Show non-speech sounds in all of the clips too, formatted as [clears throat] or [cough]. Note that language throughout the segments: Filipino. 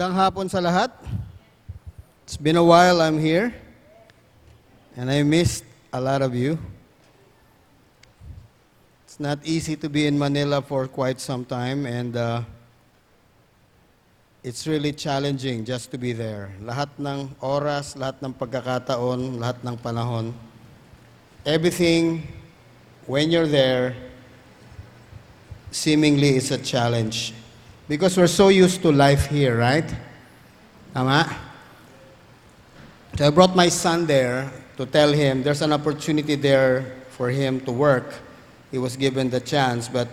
Magandang hapon sa lahat. It's been a while I'm here. And I missed a lot of you. It's not easy to be in Manila for quite some time and uh, it's really challenging just to be there. Lahat ng oras, lahat ng pagkakataon, lahat ng panahon. Everything when you're there seemingly is a challenge. Because we're so used to life here, right? Tama? So I brought my son there to tell him there's an opportunity there for him to work. He was given the chance, but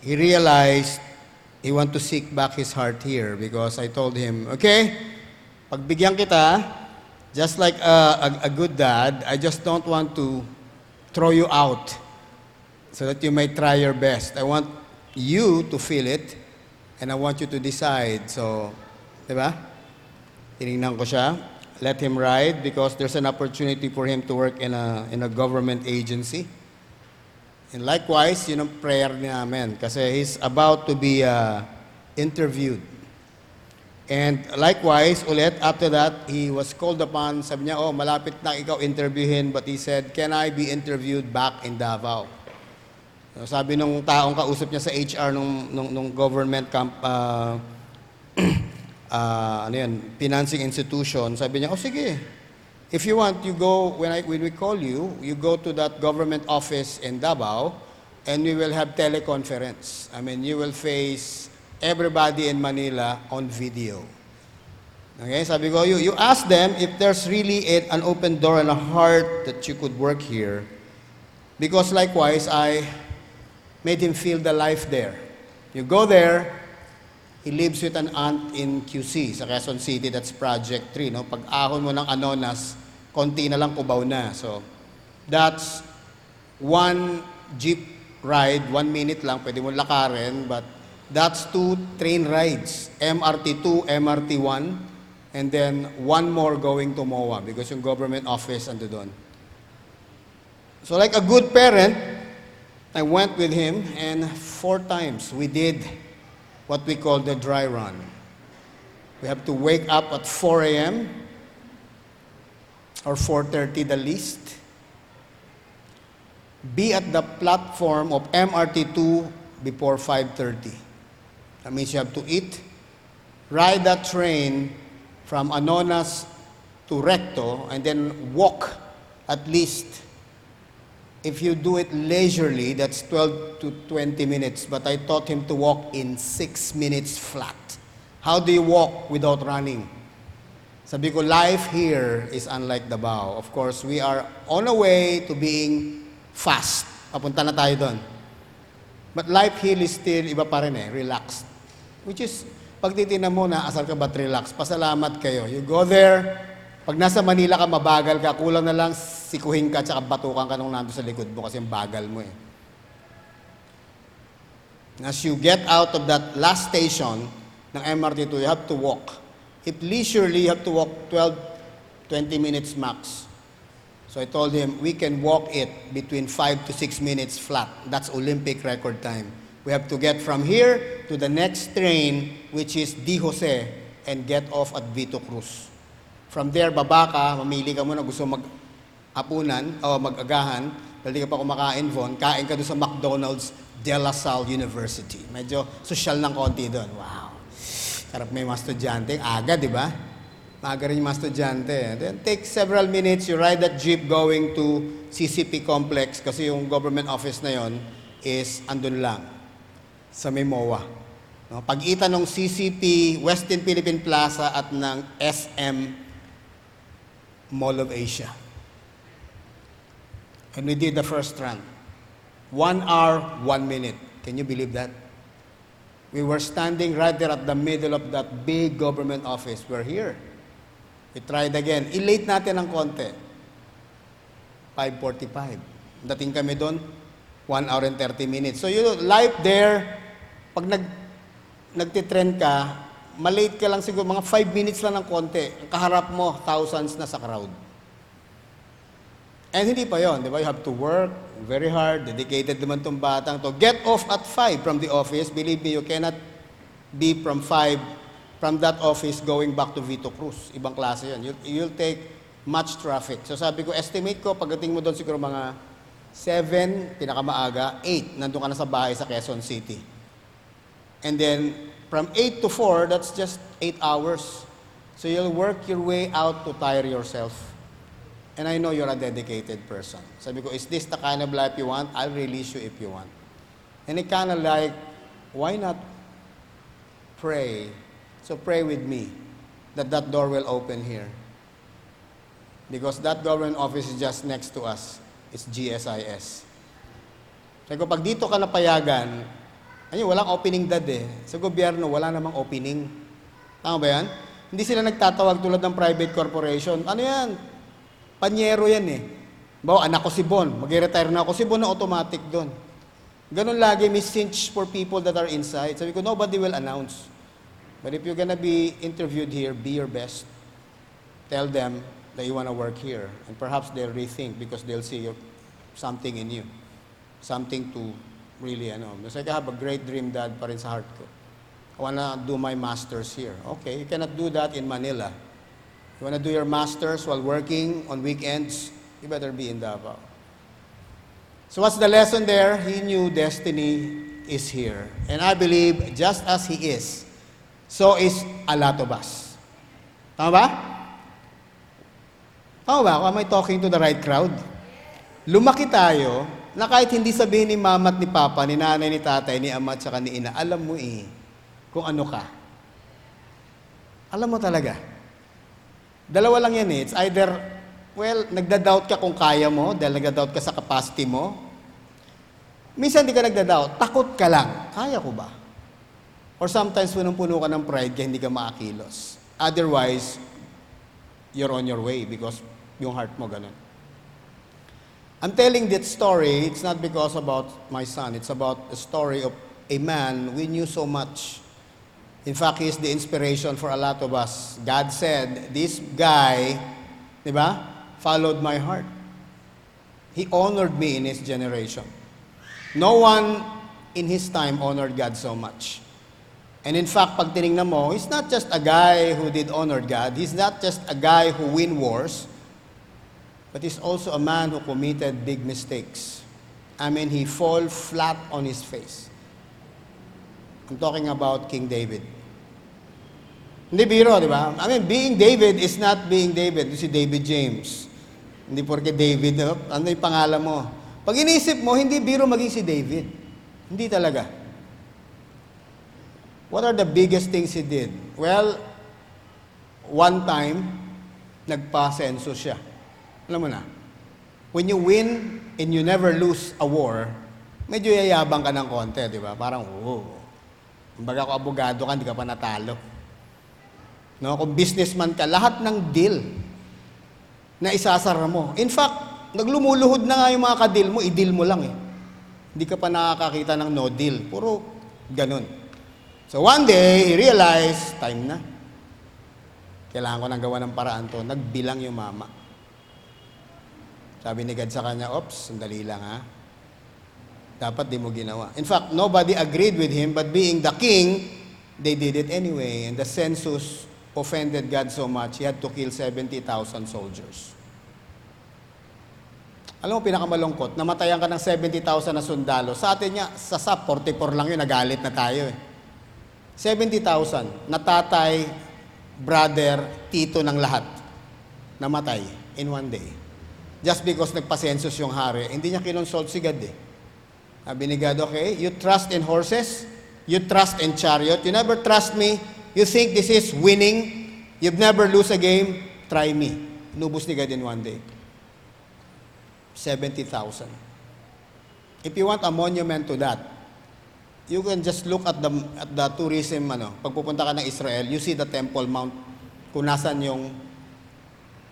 he realized he want to seek back his heart here because I told him, okay, pagbigyan kita, just like a, a, a good dad, I just don't want to throw you out so that you may try your best. I want you to feel it and I want you to decide. So, di ba? Tinignan ko siya. Let him ride because there's an opportunity for him to work in a, in a government agency. And likewise, yun ang prayer namin kasi he's about to be uh, interviewed. And likewise, ulit, after that, he was called upon. Sabi niya, oh, malapit na ikaw interviewin. But he said, can I be interviewed back in Davao? Sabi nung taong kausap niya sa HR nung, nung, nung government camp, uh, uh, [clears throat] ano yan, financing institution, sabi niya, oh sige, if you want, you go, when, I, when we call you, you go to that government office in Davao, and we will have teleconference. I mean, you will face everybody in Manila on video. Okay, sabi ko, you, you ask them if there's really a- an open door and a heart that you could work here. Because likewise, I made him feel the life there. You go there, he lives with an aunt in QC, sa Quezon City, that's Project 3. No? Pag ahon mo ng Anonas, konti na lang kubaw na. So, that's one jeep ride, one minute lang, pwede mo lakarin, but that's two train rides, MRT2, MRT1, and then one more going to MOA because yung government office ando doon. So like a good parent, I went with him and four times we did what we call the dry run. We have to wake up at 4 a.m. or 4.30 the least. Be at the platform of MRT2 before 5.30. That means you have to eat, ride that train from Anonas to Recto, and then walk at least if you do it leisurely, that's 12 to 20 minutes. But I taught him to walk in 6 minutes flat. How do you walk without running? Sabi ko, life here is unlike Davao. Of course, we are on a way to being fast. Papunta na tayo doon. But life here is still iba pa rin eh, relaxed. Which is, pag titignan mo na, asal ka ba't relax? Pasalamat kayo. You go there, pag nasa Manila ka, mabagal ka, kulang na lang sikuhin ka, tsaka batukan ka nung nando sa likod mo kasi ang bagal mo eh. As you get out of that last station ng MRT2, you have to walk. If leisurely, you have to walk 12, 20 minutes max. So I told him, we can walk it between 5 to 6 minutes flat. That's Olympic record time. We have to get from here to the next train, which is Di Jose, and get off at Vito Cruz. From there, baba ka, mamili ka muna, gusto mag-apunan o mag-agahan, dahil ka pa kumakain, Von, kain ka doon sa McDonald's De La Salle University. Medyo social ng konti doon. Wow. Sarap may mga estudyante. Aga, di ba? Maaga rin yung mga estudyante. Then take several minutes, you ride that jeep going to CCP complex kasi yung government office na yon is andun lang sa Memoa. No, pag-ita ng CCP, Western Philippine Plaza at ng SM Mall of Asia. And we did the first run. One hour, one minute. Can you believe that? We were standing right there at the middle of that big government office. We're here. We tried again. I-late natin ng konti. 5.45. Dating kami doon, 1 hour and 30 minutes. So you life there, pag nag, nagtitrend ka, malate ka lang siguro, mga 5 minutes lang ng konti. Ang kaharap mo, thousands na sa crowd. And hindi pa yon, di ba? You have to work very hard, dedicated naman tong batang to. Get off at 5 from the office. Believe me, you cannot be from 5 from that office going back to Vito Cruz. Ibang klase yun. You'll, you'll take much traffic. So sabi ko, estimate ko, pagdating mo doon siguro mga 7, pinakamaaga, 8, nandun ka na sa bahay sa Quezon City. And then, from 8 to 4, that's just 8 hours. So you'll work your way out to tire yourself. And I know you're a dedicated person. Sabi ko, is this the kind of life you want? I'll release you if you want. And it kind of like, why not pray? So pray with me that that door will open here. Because that government office is just next to us. It's GSIS. Sabi ko, pag dito ka napayagan, ayun, walang opening dad eh. Sa gobyerno, wala namang opening. Tama ba yan? Hindi sila nagtatawag tulad ng private corporation. Ano yan? Panyero yan eh. Bawa, anak ko si Bon. Mag-retire na ako. Si Bon na automatic doon. Ganun lagi, may cinch for people that are inside. Sabi ko, nobody will announce. But if you're gonna be interviewed here, be your best. Tell them that you wanna work here. And perhaps they'll rethink because they'll see something in you. Something to really, ano. It's like I have a great dream dad pa rin sa heart ko. I wanna do my master's here. Okay, you cannot do that in Manila. You wanna do your master's while working on weekends, you better be in Davao. So what's the lesson there? He knew destiny is here. And I believe just as he is, so is a lot of us. Tama ba? Tama ba? Am I talking to the right crowd? Lumaki tayo na kahit hindi sabihin ni mama at ni papa, ni nanay, ni tatay, ni ama at saka ni ina, alam mo eh kung ano ka. Alam mo talaga. Dalawa lang yan eh. It's either, well, nagda-doubt ka kung kaya mo dahil nagda-doubt ka sa capacity mo. Minsan hindi ka nagda-doubt, takot ka lang. Kaya ko ba? Or sometimes punong-puno ka ng pride kaya hindi ka makakilos. Otherwise, you're on your way because yung heart mo ganun. I'm telling that story, it's not because about my son. It's about a story of a man we knew so much. In fact, he is the inspiration for a lot of us. God said, this guy, di ba, followed my heart. He honored me in his generation. No one in his time honored God so much. And in fact, pag tinignan mo, he's not just a guy who did honor God. He's not just a guy who win wars. But he's also a man who committed big mistakes. I mean, he fall flat on his face. I'm talking about King David. Hindi biro, di ba? I mean, being David is not being David. Si David James. Hindi porke David, oh, ano yung pangalan mo? Pag inisip mo, hindi biro maging si David. Hindi talaga. What are the biggest things he did? Well, one time, nagpa-census siya. Alam mo na, when you win and you never lose a war, medyo yayabang ka ng konti, di ba? Parang, oo. Kumbaga kung abogado ka, hindi ka pa natalo. No, kung businessman ka, lahat ng deal na isasara mo. In fact, naglumuluhod na nga yung mga ka-deal mo, i-deal mo lang eh. Hindi ka pa nakakakita ng no deal. Puro ganun. So one day, he realized, time na. Kailangan ko nang gawa ng paraan to. Nagbilang yung mama. Sabi ni God sa kanya, Ops, sandali lang ha. Dapat di mo ginawa. In fact, nobody agreed with him, but being the king, they did it anyway. And the census offended God so much, he had to kill 70,000 soldiers. Alam mo, pinakamalungkot, namatayan ka ng 70,000 na sundalo. Sa atin niya, sa SAP, 44 lang yun, nagalit na tayo eh. 70,000 na tatay, brother, tito ng lahat, namatay in one day. Just because nagpasensus yung hari, hindi niya kinonsult si God eh. Sabi ni God, okay, you trust in horses, you trust in chariot, you never trust me, you think this is winning, you've never lose a game, try me. Nubos ni God in one day. 70,000. If you want a monument to that, you can just look at the at the tourism ano, pag pupunta ka ng Israel, you see the Temple Mount kung nasan yung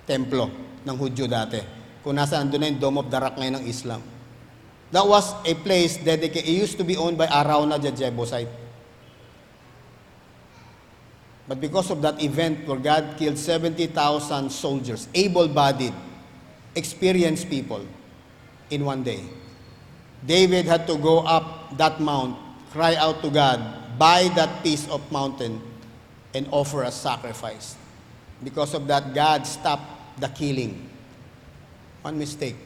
templo ng Hudyo dati. Kung nasaan doon na yung Dome of the Rock ngayon ng Islam. That was a place dedicated, it used to be owned by Arauna the Jebusite. But because of that event where God killed 70,000 soldiers, able-bodied, experienced people in one day, David had to go up that mount, cry out to God, buy that piece of mountain, and offer a sacrifice. Because of that, God stopped the killing. One mistake.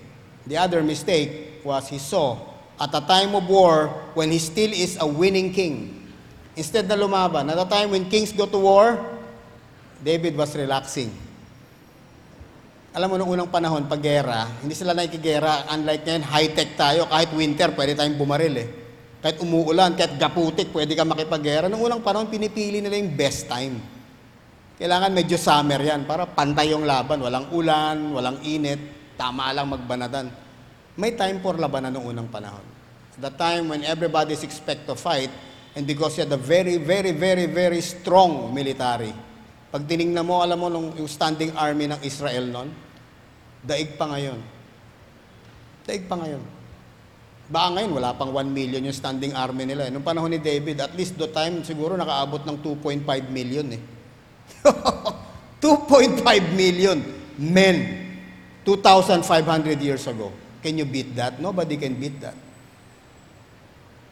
The other mistake was he saw at a time of war when he still is a winning king. Instead na lumaban, at a time when kings go to war, David was relaxing. Alam mo, nung unang panahon, pag gera, hindi sila nakikigera. Unlike ngayon, high-tech tayo. Kahit winter, pwede tayong bumaril eh. Kahit umuulan, kahit gaputik, pwede ka makipaggera. Nung unang panahon, pinipili nila yung best time. Kailangan medyo summer yan para pantay yung laban. Walang ulan, walang init, tama lang magbanadan. May time for labanan nung unang panahon. The time when everybody's expect to fight and because you had a very, very, very, very strong military. Pag tinignan mo, alam mo nung, standing army ng Israel noon, daig pa ngayon. Daig pa ngayon. Baka ngayon, wala pang 1 million yung standing army nila. eh. Nung panahon ni David, at least do time, siguro nakaabot ng 2.5 million eh. [laughs] 2.5 million men 2,500 years ago. Can you beat that? Nobody can beat that.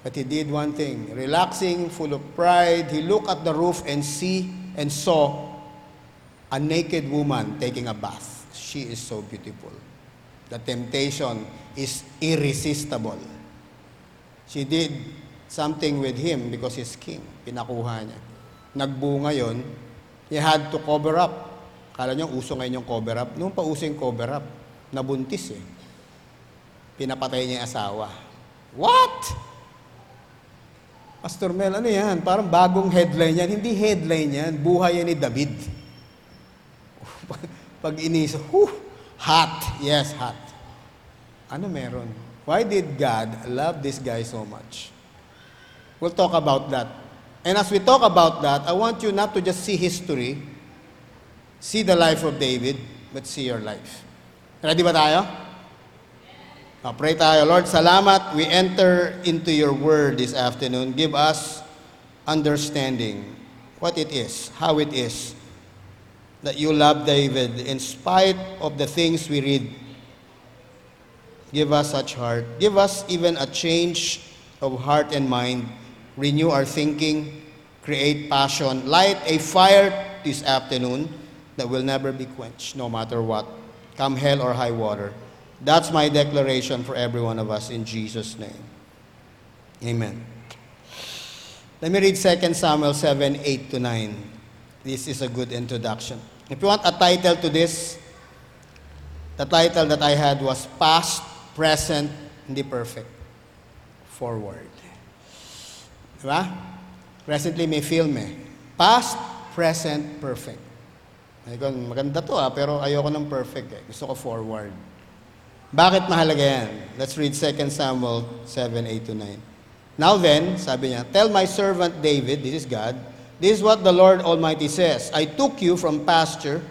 But he did one thing, relaxing, full of pride. He looked at the roof and see and saw a naked woman taking a bath. She is so beautiful. The temptation is irresistible. She did something with him because he's king. Pinakuha niya. Nagbunga yon, he had to cover up. Kala niyo uso ngayon yung cover up. Noong pa uso yung cover up, nabuntis eh. Pinapatay niya yung asawa. What? Pastor Mel, ano yan? Parang bagong headline yan. Hindi headline yan. Buhay yan ni David. [laughs] Pag inis, whew, hot. Yes, hot. Ano meron? Why did God love this guy so much? We'll talk about that. And as we talk about that, I want you not to just see history, see the life of David, but see your life. Ready ba tayo? Uh, pray tayo. Lord, salamat. We enter into your word this afternoon. Give us understanding what it is, how it is that you love David in spite of the things we read. Give us such heart. Give us even a change of heart and mind. Renew our thinking. Create passion. Light a fire this afternoon that will never be quenched, no matter what. Come hell or high water. That's my declaration for every one of us in Jesus' name. Amen. Let me read 2 Samuel 7 8 to 9. This is a good introduction. If you want a title to this, the title that I had was Past, Present, Hindi Perfect, Forward. Diba? Presently may film eh. Past, present, perfect. Ay ko, maganda to ah, pero ayoko ng perfect eh. Gusto ko forward. Bakit mahalaga yan? Let's read 2 Samuel 7, 8 to 9. Now then, sabi niya, Tell my servant David, this is God, this is what the Lord Almighty says. I took you from pasture,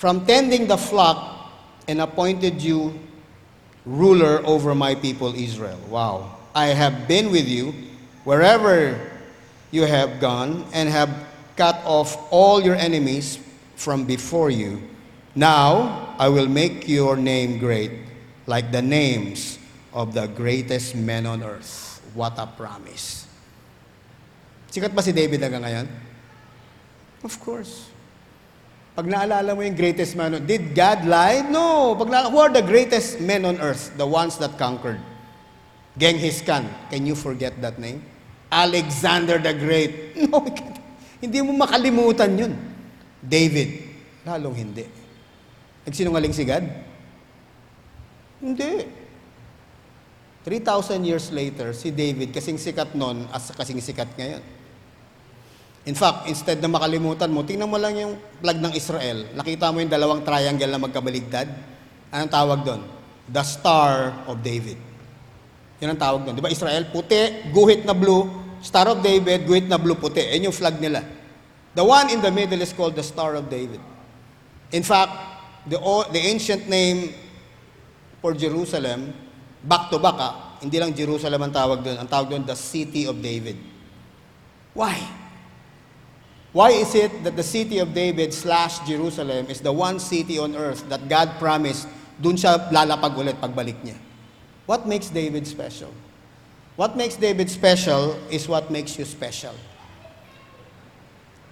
from tending the flock, and appointed you ruler over my people Israel. Wow. I have been with you wherever you have gone, and have cut off all your enemies from before you. Now I will make your name great, like the names of the greatest men on earth. What a promise. Sikat ba si David hanggang ngayon? Of course. Pag naalala mo yung greatest man on did God lie? No. Pag na, who are the greatest men on earth? The ones that conquered. Genghis Khan. Can you forget that name? Alexander the Great. [laughs] No, hindi mo makalimutan yun. David. Lalong hindi. Nagsinungaling si God? Hindi. 3,000 years later, si David, kasing sikat nun, as kasing sikat ngayon. In fact, instead na makalimutan mo, tingnan mo lang yung flag ng Israel. Nakita mo yung dalawang triangle na magkabaligtad. Anong tawag doon? The Star of David. Yan ang tawag doon. Di ba Israel? Puti, guhit na blue. Star of David, guhit na blue, puti. Yan yung flag nila. The one in the middle is called the Star of David. In fact, the, the ancient name for Jerusalem, back to back, ah, hindi lang Jerusalem ang tawag doon. Ang tawag doon, the City of David. Why? Why is it that the city of David slash Jerusalem is the one city on earth that God promised dun siya lalapag ulit pagbalik niya? What makes David special? What makes David special is what makes you special.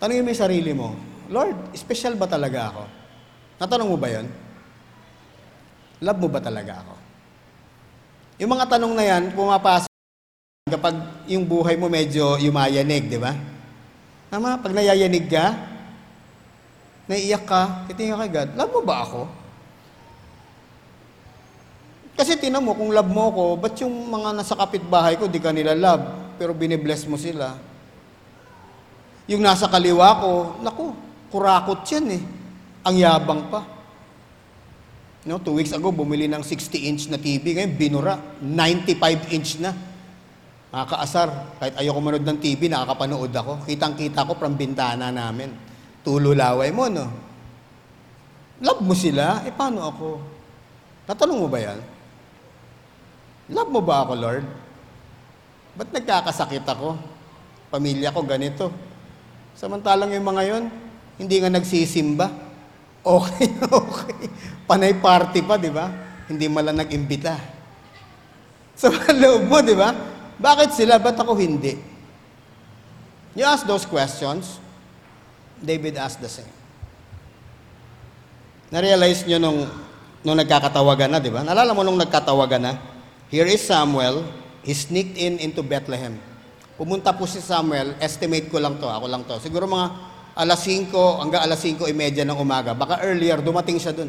Tanungin mo yung sarili mo, Lord, special ba talaga ako? Natanong mo ba yon? Love mo ba talaga ako? Yung mga tanong na yan, pumapasok kapag yung buhay mo medyo yumayanig, di ba? Tama, pag nayayanig ka, naiiyak ka, titingin ka kay God, love mo ba ako? Kasi tinan mo, kung love mo ako, ba't yung mga nasa kapitbahay ko, di ka nila love, pero binibless mo sila? Yung nasa kaliwa ko, naku, kurakot yan eh. Ang yabang pa. No, two weeks ago, bumili ng 60-inch na TV. Ngayon, binura. 95-inch na. Nakakaasar. Kahit ayoko manood ng TV, nakakapanood ako. Kitang-kita ko from bintana namin. Tululaway mo, no? Love mo sila? Eh, paano ako? Natanong mo ba yan? Love mo ba ako, Lord? Ba't nagkakasakit ako? Pamilya ko ganito. Samantalang yung mga yon, hindi nga nagsisimba. Okay, [laughs] okay. Panay party pa, di ba? Hindi man lang nag-imbita. Sa loob mo, di ba? Bakit sila? Ba't ako hindi? You ask those questions, David asked the same. Na-realize nyo nung, nung nagkakatawagan na, di ba? Nalala mo nung nagkatawagan na? Here is Samuel, he sneaked in into Bethlehem. Pumunta po si Samuel, estimate ko lang to, ako lang to. Siguro mga alas 5 hanggang alas 5.30 ng umaga. Baka earlier, dumating siya dun.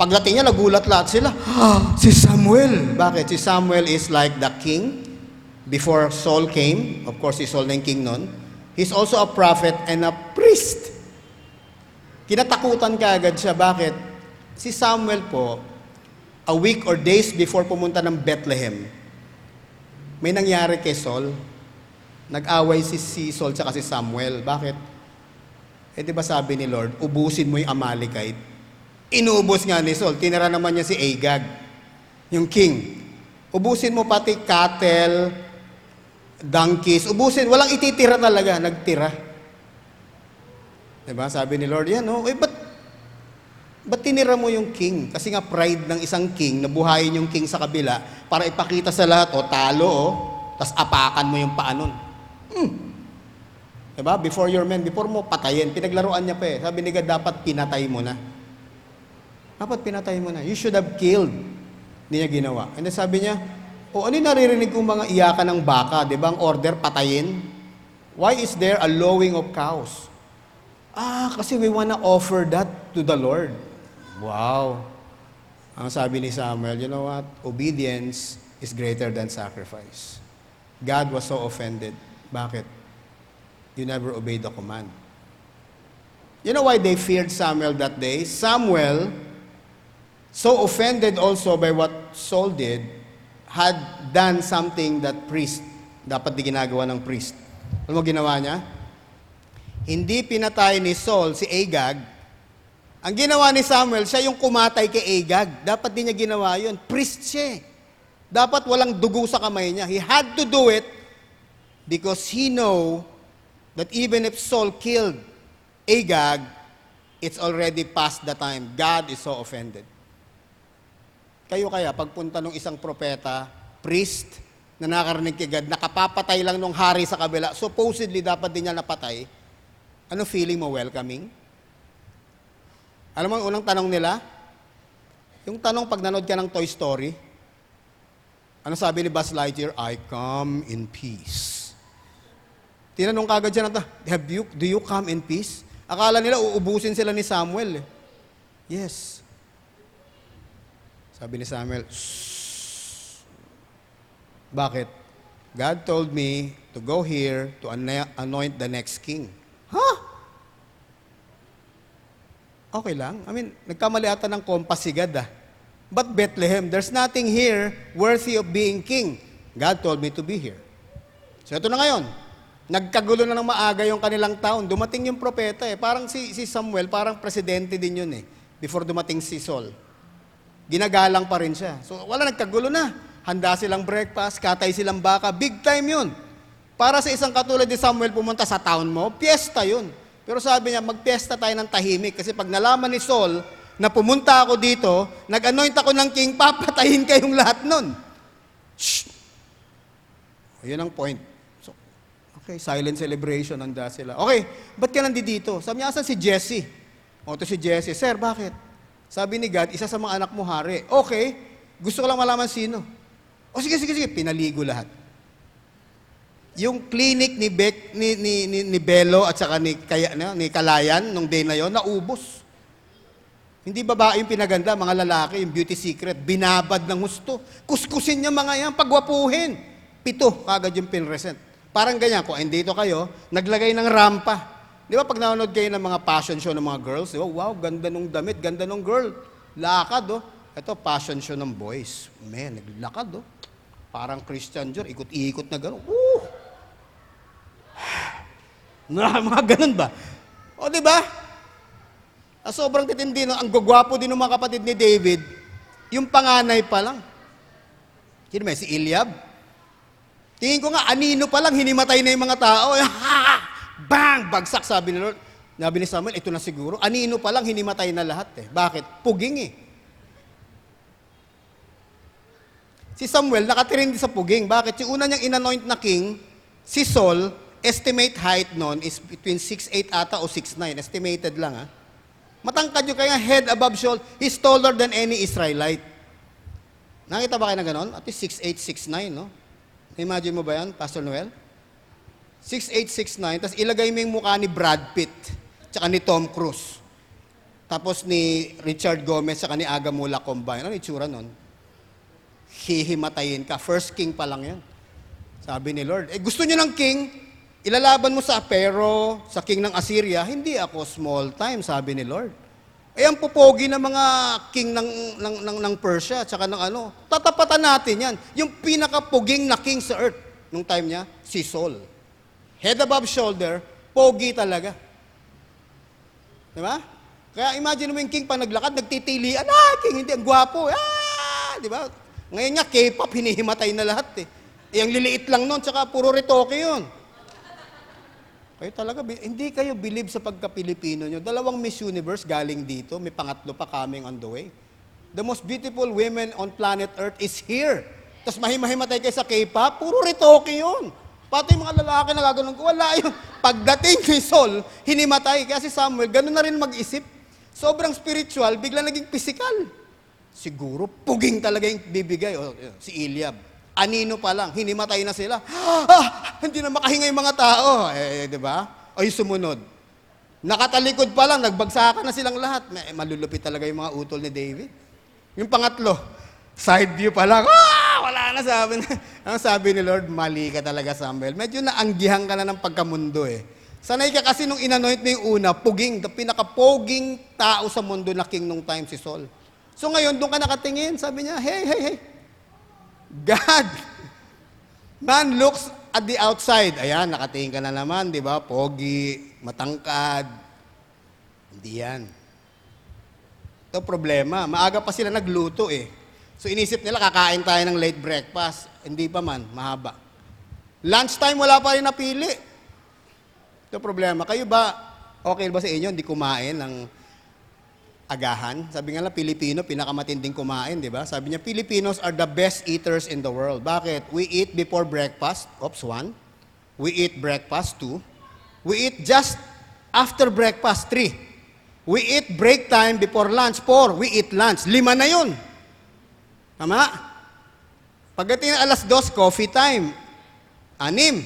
Pagdating niya, nagulat lahat sila. Ah, si Samuel! Bakit? Si Samuel is like the king before Saul came. Of course, si Saul na yung king nun. He's also a prophet and a priest. Kinatakutan ka agad siya. Bakit? Si Samuel po, a week or days before pumunta ng Bethlehem, may nangyari kay Saul. Nag-away si, si Saul tsaka si Samuel. Bakit? Eh di ba sabi ni Lord, ubusin mo yung Amalekite. Inuubos nga ni Saul. Tinira naman niya si Agag, yung king. Ubusin mo pati cattle, donkeys. Ubusin. Walang ititira talaga. Nagtira. Diba? Sabi ni Lord, yan, oh, eh, ba't, ba't tinira mo yung king? Kasi nga pride ng isang king, nabuhayin yung king sa kabila para ipakita sa lahat, oh, talo, oh, tas apakan mo yung paa nun. Hmm. Diba? Before your men, before mo patayin, pinaglaruan niya pa eh. Sabi ni God, dapat pinatay mo na. Dapat pinatay mo na. You should have killed. Hindi niya ginawa. And then sabi niya, o ano yung naririnig kong mga iyakan ng baka? Di ba ang order, patayin? Why is there a lowing of cows? Ah, kasi we wanna offer that to the Lord. Wow. Ang sabi ni Samuel, you know what? Obedience is greater than sacrifice. God was so offended. Bakit? You never obeyed the command. You know why they feared Samuel that day? Samuel, so offended also by what Saul did, had done something that priest, dapat di ginagawa ng priest. Alam mo ginawa niya? Hindi pinatay ni Saul si Agag. Ang ginawa ni Samuel, siya yung kumatay kay Agag. Dapat din niya ginawa yun. Priest siya. eh. Dapat walang dugo sa kamay niya. He had to do it because he know that even if Saul killed Agag, it's already past the time. God is so offended. Kayo kaya, pagpunta ng isang propeta, priest, na nakarinig kay God, nakapapatay lang nung hari sa kabila, supposedly dapat din niya napatay, ano feeling mo welcoming? Alam mo, ang unang tanong nila, yung tanong pag nanood ka ng Toy Story, ano sabi ni Buzz Lightyear? I come in peace. Tinanong kagad siya na, Have you, do you come in peace? Akala nila uubusin sila ni Samuel. Eh. Yes. Sabi ni Samuel. Bakit? God told me to go here to anoint the next king. Huh? Okay lang. I mean, nagkamali ata ng kompas si God ah. But Bethlehem, there's nothing here worthy of being king. God told me to be here. So ito na ngayon. Nagkagulo na ng maaga yung kanilang taon. Dumating yung propeta eh. Parang si, si Samuel, parang presidente din yun eh. Before dumating si Saul. Ginagalang pa rin siya. So wala nagkagulo na. Handa silang breakfast, katay silang baka. Big time yun. Para sa isang katulad ni Samuel pumunta sa town mo, piyesta yun. Pero sabi niya, magpiyesta tayo ng tahimik. Kasi pag nalaman ni Saul na pumunta ako dito, nag-anoint ako ng king, [laughs] papatayin kayong lahat nun. Shh! Yun ang point. So, Okay, silent celebration, handa sila. Okay, ba't ka nandito? Sabi niya, asan si Jesse? O, to si Jesse. Sir, bakit? Sabi ni God, isa sa mga anak mo hari. Okay, gusto ko lang malaman sino. O sige, sige, sige. Pinaligo lahat. Yung clinic ni, Beck, ni, ni, ni, ni Belo at saka ni, Kaya, no, ni Kalayan nung day na yon naubos. Hindi babae yung pinaganda, mga lalaki, yung beauty secret, binabad ng gusto. Kuskusin niya mga yan, pagwapuhin. Pito, kagad yung pinresent. Parang ganyan, kung dito kayo, naglagay ng rampa. Di ba pag nanonood kayo ng mga fashion show ng mga girls, di ba, wow, ganda nung damit, ganda nung girl. Lakad, oh. Ito, fashion show ng boys. Man, naglakad, oh. Parang Christian Dior, ikot-ikot na gano'n. Woo! [laughs] Mga ganun ba? O, di ba? Ah, sobrang titindi, no? ang gagwapo din ng mga kapatid ni David, yung panganay pa lang. Sino ba? Si Eliab? Tingin ko nga, anino pa lang, hinimatay na yung mga tao. [laughs] Bang! Bagsak, sabi ni Lord. Sabi ni Samuel, ito na siguro. Anino pa lang, hinimatay na lahat eh. Bakit? Puging eh. Si Samuel, nakatirin sa puging. Bakit? Yung una niyang inanoint na king, si Saul, estimate height noon is between 6'8 ata o 6'9. Estimated lang ha. Matangkad yung kaya head above shoulder. He's taller than any Israelite. Nakita ba kayo na ganon? At least 6'8, 6'9, no? Imagine mo ba yan, Pastor Noel? 6'8, 6'9, tapos ilagay mo yung mukha ni Brad Pitt, tsaka ni Tom Cruise. Tapos ni Richard Gomez, tsaka ni Aga Mula combine. Ano itsura nun? Hihimatayin ka. First king pa lang yan. Sabi ni Lord, eh gusto niyo ng king, ilalaban mo sa pero sa king ng Assyria, hindi ako small time, sabi ni Lord. Eh ang pupogi ng mga king ng, ng, ng, ng Persia, tsaka ng ano, tatapatan natin yan. Yung pinakapuging na king sa earth, nung time niya, si Saul. Head above shoulder, pogi talaga. Di ba? Kaya imagine mo yung king pa naglakad, nagtitilian, ah, king, hindi, ang gwapo, ah, di ba? Ngayon nga, K-pop, hinihimatay na lahat eh. Eh, ang liliit lang nun, tsaka puro retoke yun. Kayo talaga, hindi kayo believe sa pagka-Pilipino nyo. Dalawang Miss Universe galing dito, may pangatlo pa coming on the way. The most beautiful women on planet Earth is here. Tapos mahimahimatay kayo sa K-pop, puro retoke yun. Pati mga lalaki na gaganon wala yun. [laughs] Pagdating kay Saul, hinimatay. Kaya si Samuel, ganun na rin mag-isip. Sobrang spiritual, bigla naging physical. Siguro, puging talaga yung bibigay. O, si Eliab. Anino pa lang, hinimatay na sila. Ah, hindi na makahinga yung mga tao. Eh, di ba? O yung sumunod. Nakatalikod pa lang, nagbagsakan na silang lahat. May, malulupit talaga yung mga utol ni David. Yung pangatlo, side view pa lang. Ah, wala na sabi. [laughs] Ang sabi ni Lord, mali ka talaga, Samuel. Medyo naanggihan ka na ng pagkamundo eh. Sanay ka kasi nung inanoint mo yung una, puging, the pinaka-poging tao sa mundo na king nung time si Saul. So ngayon, doon ka nakatingin, sabi niya, hey, hey, hey, God, man looks at the outside. Ayan, nakatingin ka na naman, di ba? Pogi, matangkad. Hindi yan. Ito problema. Maaga pa sila nagluto eh. So inisip nila, kakain tayo ng late breakfast. Hindi pa man, mahaba. Lunchtime, wala pa rin napili. Ito problema. Kayo ba, okay ba sa inyo, hindi kumain ng agahan. Sabi nga lang, Pilipino, pinakamatinding kumain, di ba? Sabi niya, Filipinos are the best eaters in the world. Bakit? We eat before breakfast, oops, one. We eat breakfast, two. We eat just after breakfast, three. We eat break time before lunch, four. We eat lunch, lima na yun. Tama? Pagdating ng alas dos, coffee time. Anim.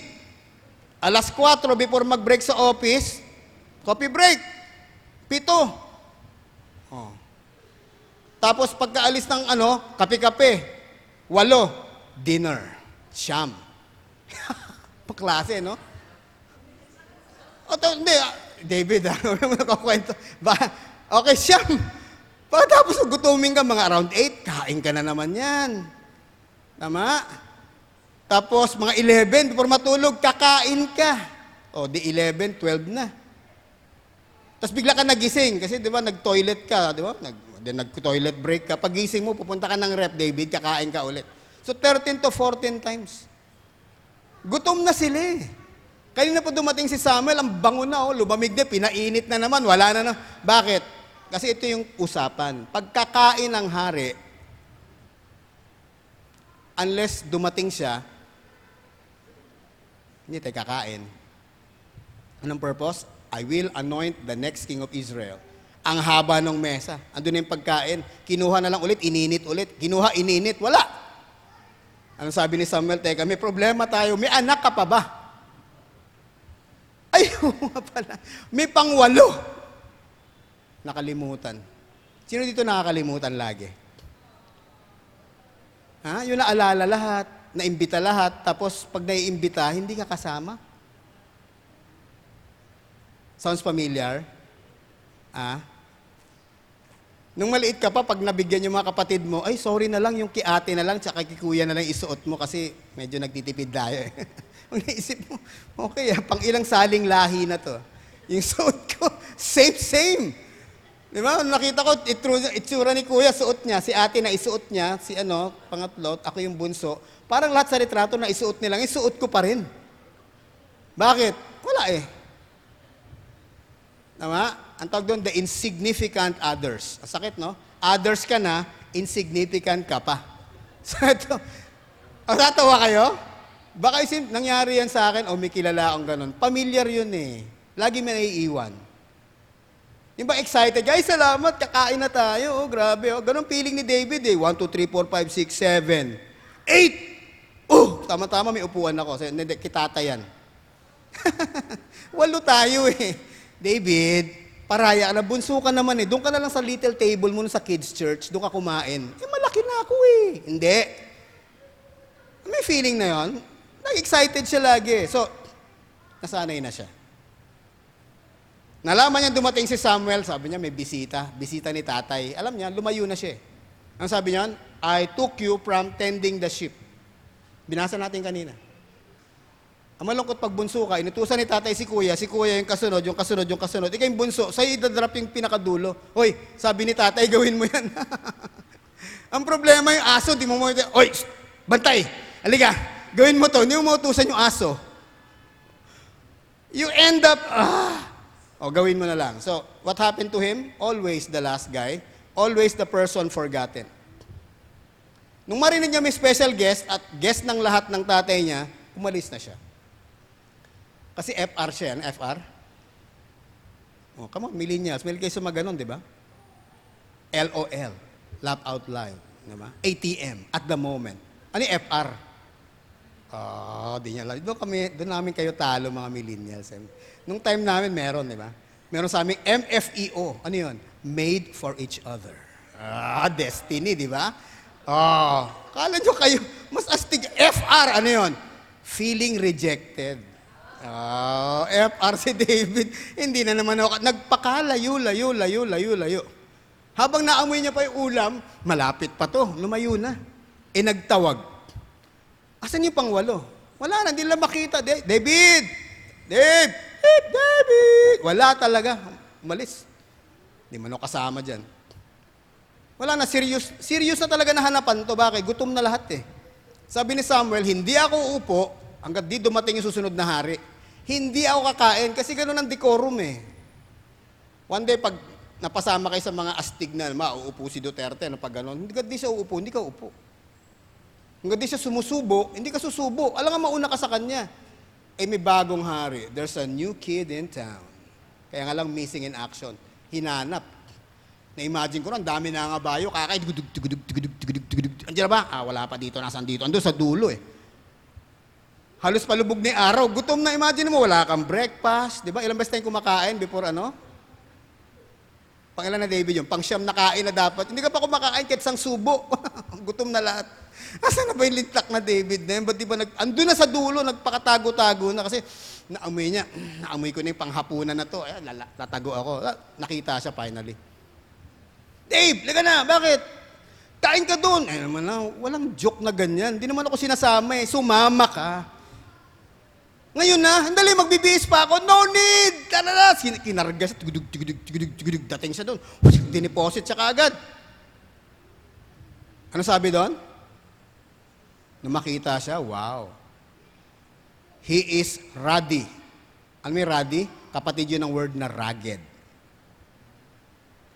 Alas 4, before mag-break sa office, coffee break. Pito. Tapos pagkaalis ng ano, kape-kape. Walo, dinner. Siyam. [laughs] Paklase, no? O, hindi, ah, David, [laughs] ano naman nakakwento? Ba, okay, siyam. Pagkatapos gutumin ka, mga around 8, kain ka na naman yan. Tama? Tapos, mga 11, before matulog, kakain ka. O, di 11, 12 na. Tapos bigla ka nagising kasi 'di ba nag-toilet ka, 'di ba? Nag then nag-toilet break ka. Pagising mo, pupunta ka ng rep, David, kakain ka ulit. So 13 to 14 times. Gutom na sila eh. Kanina po dumating si Samuel, ang bango na, oh, lumamig na, pinainit na naman, wala na na. Bakit? Kasi ito yung usapan. Pagkakain ng hari, unless dumating siya, Hindi tayo kakain. Anong purpose? I will anoint the next king of Israel. Ang haba ng mesa. Andun na yung pagkain. Kinuha na lang ulit, ininit ulit. Kinuha, ininit. Wala. Ano sabi ni Samuel? Teka, may problema tayo. May anak ka pa ba? [laughs] Ay, nga pala. May pangwalo. Nakalimutan. Sino dito nakakalimutan lagi? Ha? Yung naalala lahat, naimbita lahat, tapos pag naiimbita, hindi ka kasama? Sounds familiar? Ah? Nung maliit ka pa, pag nabigyan yung mga kapatid mo, ay, sorry na lang, yung kay ate na lang, tsaka kay kuya na lang isuot mo kasi medyo nagtitipid tayo eh. [laughs] Ang naisip mo, okay ah, pang ilang saling lahi na to. Yung suot ko, [laughs] same, same. Di ba? Nakita ko, itsura ni kuya, suot niya. Si ate na isuot niya, si ano, pangatlo, ako yung bunso. Parang lahat sa retrato na isuot nilang, isuot ko pa rin. Bakit? Wala eh. Tama? Ang tawag doon, the insignificant others. Ang sakit, no? Others ka na, insignificant ka pa. [laughs] So ito, o tatawa kayo? Baka isip, nangyari yan sa akin, o may kilala akong ganun. Familiar yun eh. Lagi may naiiwan. Yung ba excited? Guys, salamat, kakain na tayo. Oh, grabe. Oh. Ganun feeling ni David eh. 1, 2, 3, 4, 5, 6, 7, 8! Oh! Tama-tama, may upuan ako. Kasi, Hindi, kitata yan. [laughs] Walo tayo eh. David, paraya na, bunso ka naman eh. Doon ka na lang sa little table mo sa kids church, doon ka kumain. Eh, malaki na ako eh. Hindi. May feeling na yon. Nag-excited siya lagi. So, nasanay na siya. Nalaman niya dumating si Samuel, sabi niya may bisita, bisita ni tatay. Alam niya, lumayo na siya. eh. Ang sabi niya, I took you from tending the sheep. Binasa natin kanina. Ang malungkot pag bunso ka, inutusan ni tatay si kuya, si kuya yung kasunod, yung kasunod, yung kasunod. Ikaw yung bunso, sa'yo idadrop yung pinakadulo. Hoy, sabi ni tatay, [laughs] gawin mo yan. Ang problema yung aso, di mo mo, Hoy, shh, bantay, halika, gawin mo to, hindi mo mautusan yung aso. You end up, ah, o gawin mo na lang. So, what happened to him? Always the last guy, always the person forgotten. Nung marinig niya may special guest at guest ng lahat ng tatay niya, umalis na siya. Kasi FR siya yan, FR. Oh, come on, millennials. May kayo sumaganon, di ba? LOL, laugh out loud. Di ba? ATM, at the moment. Ano yung FR? Ah, di niya alam. Doon, kami, doon namin kayo talo, mga millennials. Nung time namin, meron, di ba? Meron sa aming MFEO. Ano yun? Made for each other. Ah, destiny, di ba? Ah, kala nyo kayo, mas astig. FR, ano yun? Feeling rejected. Ah, FR si David. Hindi na naman ako. Nagpakalayo, layo, layo, layo, layo. Habang naamoy niya pa yung ulam, malapit pa to. Lumayo na. E nagtawag. Asan yung pangwalo? Wala na, hindi lang makita. Da- David! Dave! Dave! David! Wala talaga. Umalis. Hindi man ako kasama dyan. Wala na, serious. Serious na talaga nahanapan to. Bakit? Gutom na lahat eh. Sabi ni Samuel, hindi ako upo hanggat di dumating yung susunod na hari. Hindi ako kakain kasi gano'n ang decorum eh. One day, pag napasama kayo sa mga astig na, mauupo si Duterte, ano, pag hindi ka di siya uupo, hindi ka upo. Hanggang di siya sumusubo, hindi ka susubo. Alam nga, mauna ka sa kanya. Eh, may bagong hari. There's a new kid in town. Kaya nga lang, missing in action. Hinanap. Na-imagine ko na, ang dami na nga bayo, kakay, dugudug, dugudug, dugudug, dugudug, dugudug. Andiyan na ba? Ah, wala pa dito, nasan dito? Ando sa dulo eh. Halos palubog ni araw. Gutom na, imagine mo, wala kang breakfast. Di ba? Ilang beses tayong kumakain before ano? Pang ilan na David yun? Pang siyam na kain na dapat. Hindi ka pa kumakain kahit sang subo. [laughs] Gutom na lahat. Asan na ba yung lintak na David na yun? Ba't di ba nag... Andun na sa dulo, nagpakatago-tago na kasi naamoy niya. [clears throat] Naamoy ko na yung panghapunan na to. Ay, lala, tatago ako. Nakita siya finally. Dave, liga na. Bakit? Kain ka doon. Eh naman na, walang joke na ganyan. Hindi naman ako sinasama eh. Sumama ka. Ngayon na, andali, magbibihis pa ako. No need! Tara na! Kinarga siya. Tugudug, tugudug, tugudug, tugudug. Dating siya doon. Diniposit siya kaagad. Ano sabi doon? Nung makita siya, wow. He is ruddy. Alam mo yung ruddy? Kapatid yun ng word na rugged.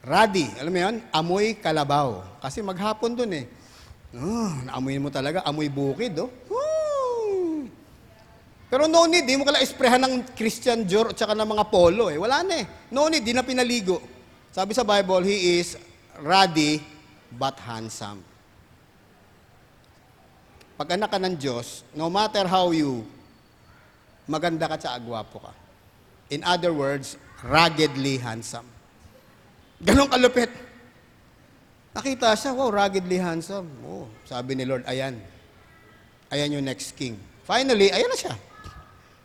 Ruddy, alam mo yun? Amoy kalabaw. Kasi maghapon dun eh. Oh, naamoy mo talaga, amoy bukid, oh. Pero no need, di mo kala esprehan ng Christian Dior at saka ng mga polo eh. Wala na eh. No need, di na pinaligo. Sabi sa Bible, he is ruddy but handsome. Pag anak ka ng Diyos, no matter how you, maganda ka at agwapo ka. In other words, ruggedly handsome. Ganon kalupit. Nakita siya, wow, ruggedly handsome. Oh, sabi ni Lord, ayan. Ayan yung next king. Finally, ayan na siya.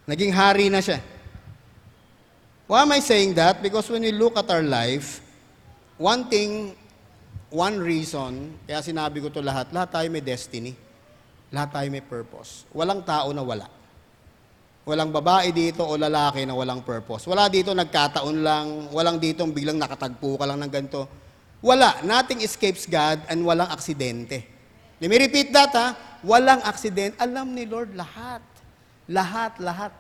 Naging hari na siya. Why am I saying that? Because when we look at our life, one thing, one reason, kaya sinabi ko to lahat, lahat tayo may destiny. Lahat tayo may purpose. Walang tao na wala. Walang babae dito o lalaki na walang purpose. Wala dito nagkataon lang, walang dito biglang nakatagpo ka lang ng ganito. Wala. Nothing escapes God and walang aksidente. Let me repeat that ha. Walang aksidente. Alam ni Lord lahat. Lahat, lahat.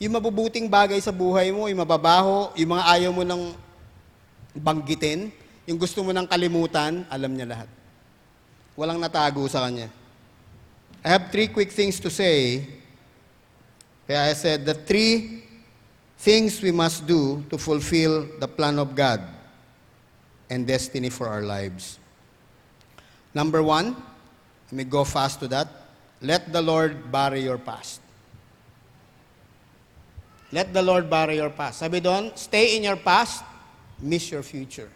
Yung mabubuting bagay sa buhay mo, yung mababaho, yung mga ayaw mo nang banggitin, yung gusto mo nang kalimutan, alam niya lahat. Walang natago sa Kanya. I have three quick things to say. Kaya I said, the three things we must do to fulfill the plan of God and destiny for our lives. Number one, let me go fast to that. Let the Lord bury your past. Let the Lord bury your past. Sabi doon, stay in your past, miss your future.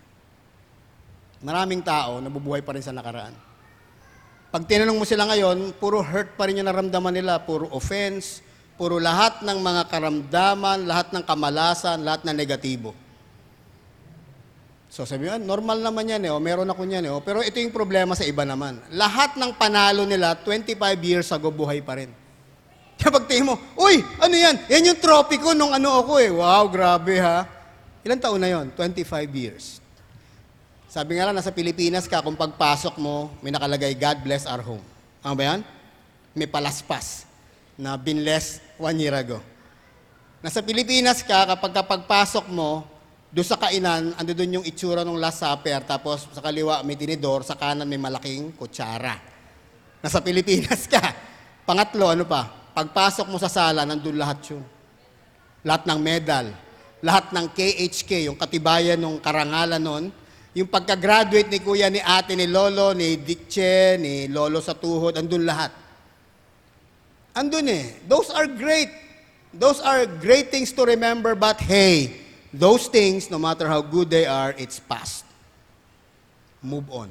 Maraming tao nabubuhay pa rin sa nakaraan. Pag tinanong mo sila ngayon, puro hurt pa rin yung naramdaman nila, puro offense, puro lahat ng mga karamdaman, lahat ng kamalasan, lahat ng negatibo. So sabi mo, "Ah, normal naman yan eh, o meron ako niyan eh. O, pero ito yung problema sa iba naman. Lahat ng panalo nila, 25 years ago, buhay pa rin. [laughs] Kaya pag mo, uy, ano yan? Yan yung trophy ko nung ano ako eh. Wow, grabe ha. Ilan taon na yon? 25 years. Sabi nga lang, nasa Pilipinas ka, kung pagpasok mo, may nakalagay, God bless our home. Ano ba yan? May palaspas na binless one year ago. Nasa Pilipinas ka, kapag pagpasok mo, doon sa kainan, ando doon yung itsura ng Last Supper, tapos sa kaliwa may tinidor, sa kanan may malaking kutsara. Nasa Pilipinas [laughs] ka. Pangatlo, ano pa? Pagpasok mo sa sala, nandun lahat yun. Lahat ng medal, lahat ng KHK, yung katibayan ng karangalan nun, yung pagka-graduate ni kuya, ni ate, ni lolo, ni Diche, ni lolo sa tuhod, andun lahat. Andun eh. Those are great. Those are great things to remember, but hey, those things, no matter how good they are, it's past. Move on.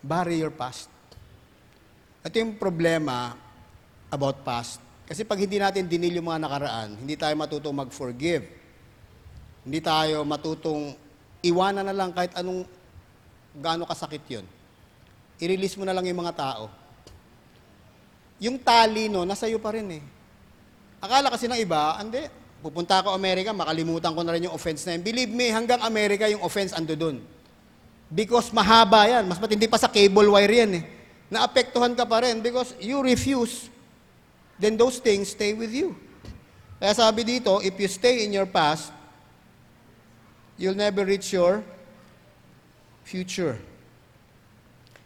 Bury your past. Ito yung problema about past. Kasi pag hindi natin dinil yung mga nakaraan, hindi tayo matutong mag-forgive. Hindi tayo matutong iwanan na lang kahit anong gaano kasakit yun. I-release mo na lang yung mga tao. Yung tali, no, nasa iyo pa rin eh. Akala kasi ng iba, hindi, pupunta ako Amerika, makalimutan ko na rin yung offense na yun. Believe me, hanggang Amerika yung offense ando dun. Because mahaba yan. Mas matindi pa sa cable wire yan eh. Naapektuhan ka pa rin because you refuse. Then those things stay with you. Kaya sabi dito, if you stay in your past, you'll never reach your future.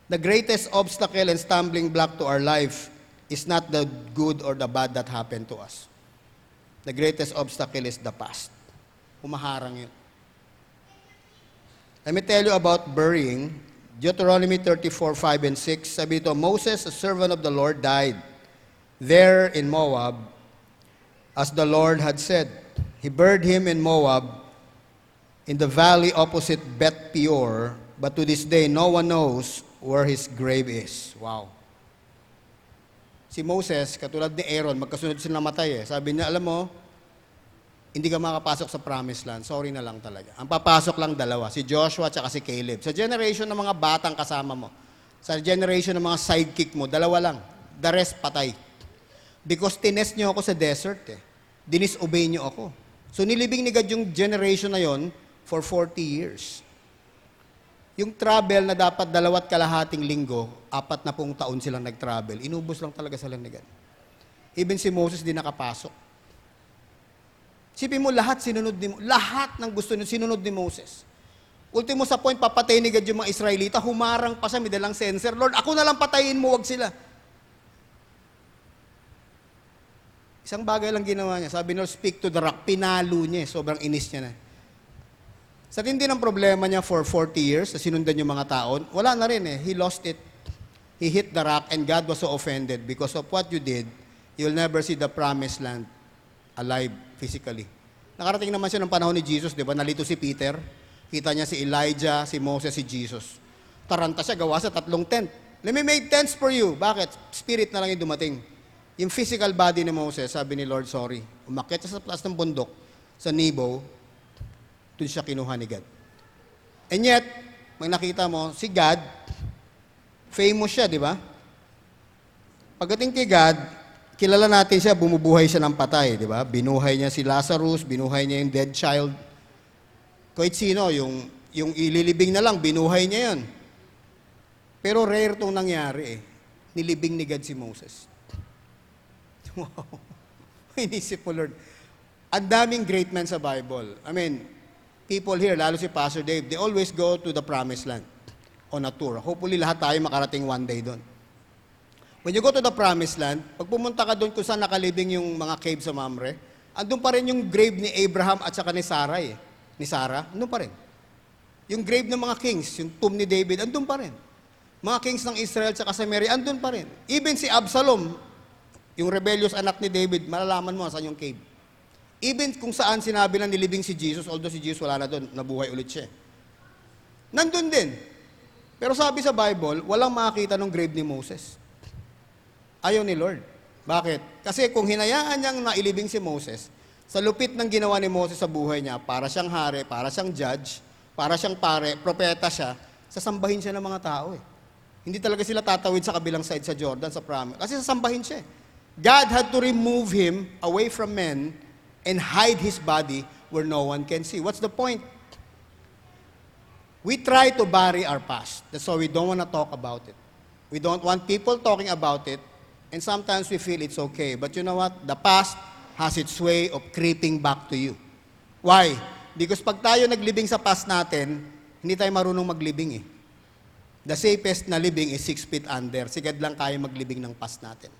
The greatest obstacle and stumbling block to our life is not the good or the bad that happened to us. The greatest obstacle is the past. Humaharang yun. Let me tell you about burying. Deuteronomy 34, 5 and 6. Sabi ito, Moses, a servant of the Lord, died there in Moab, as the Lord had said. He buried him in Moab, in the valley opposite Beth Peor, but to this day no one knows where his grave is. Wow. Si Moses, katulad ni Aaron, magkasunod sila namatay eh. Sabi niya, alam mo, hindi ka makapasok sa promised land. Sorry na lang talaga. Ang papasok lang dalawa, si Joshua at si Caleb. Sa generation ng mga batang kasama mo, sa generation ng mga sidekick mo, dalawa lang. The rest, patay. Because tinest nyo ako sa desert eh. Dinisobey nyo ako. So nilibing ni God yung generation na yon for 40 years. Yung travel na dapat dalawat kalahating linggo, apat na pong taon silang nag-travel, inubos lang talaga sila ni God. Even si Moses di nakapasok. Sipin mo, lahat sinunod ni lahat ng gusto niya sinunod ni Moses. Ultimo sa point, papatay ni God yung mga Israelita, humarang pa siya, may dalang sensor. Lord, ako na lang patayin mo, wag sila. Isang bagay lang ginawa niya. Sabi niya, speak to the rock. Pinalo niya. eh. Sobrang inis niya na. Sa tindi ng problema niya for 40 years, na sinundan yung mga taon, wala na rin eh. He lost it. He hit the rock and God was so offended because of what you did, you'll never see the promised land alive physically. Nakarating naman siya ng panahon ni Jesus, di ba? Nalito si Peter. Kita niya si Elijah, si Moses, si Jesus. Taranta siya, gawa sa tatlong tent. Let me make tents for you. Bakit? Spirit na lang yung dumating. Yung physical body ni Moses, sabi ni Lord, sorry. Umakyat siya sa taas ng bundok, sa Nebo, doon siya kinuha ni God. And yet, may nakita mo, si God, famous siya, di ba? Pagdating kay God, kilala natin siya, bumubuhay siya ng patay, di ba? Binuhay niya si Lazarus, binuhay niya yung dead child. Kahit sino, yung, yung ililibing na lang, binuhay niya yan. Pero rare itong nangyari eh. Nilibing ni God si Moses. [laughs] Wow. Inisip mo, Lord. Ang daming great men sa Bible. I mean, people here, lalo si Pastor Dave, they always go to the promised land on a tour. Hopefully, lahat tayo makarating one day doon. When you go to the promised land, pag pumunta ka doon kung saan nakalibing yung mga cave sa Mamre, andun pa rin yung grave ni Abraham at saka ni Sarah eh. Ni Sarah, andun pa rin. Yung grave ng mga kings, yung tomb ni David, andun pa rin. Mga kings ng Israel at sa Mary, andun pa rin. Even si Absalom, yung rebellious anak ni David, malalaman mo saan yung cave. Even kung saan sinabi na nilibing si Jesus, although si Jesus wala na doon, nabuhay ulit siya. Nandun din. Pero sabi sa Bible, walang makakita ng grave ni Moses. Ayaw ni Lord. Bakit? Kasi kung hinayaan niyang nailibing si Moses, sa lupit ng ginawa ni Moses sa buhay niya, para siyang hari, para siyang judge, para siyang pare, propeta siya, sasambahin siya ng mga tao eh. Hindi talaga sila tatawid sa kabilang side sa Jordan, sa promise. Kasi sasambahin siya eh. God had to remove him away from men and hide his body where no one can see. What's the point? We try to bury our past. That's why we don't want to talk about it. We don't want people talking about it, and sometimes we feel it's okay. But you know what? The past has its way of creeping back to you. Why? Because pag tayo naglibing sa past natin, hindi tayo marunong maglibing eh. The safest na living is six feet under. Sigad lang kaya maglibing ng past natin.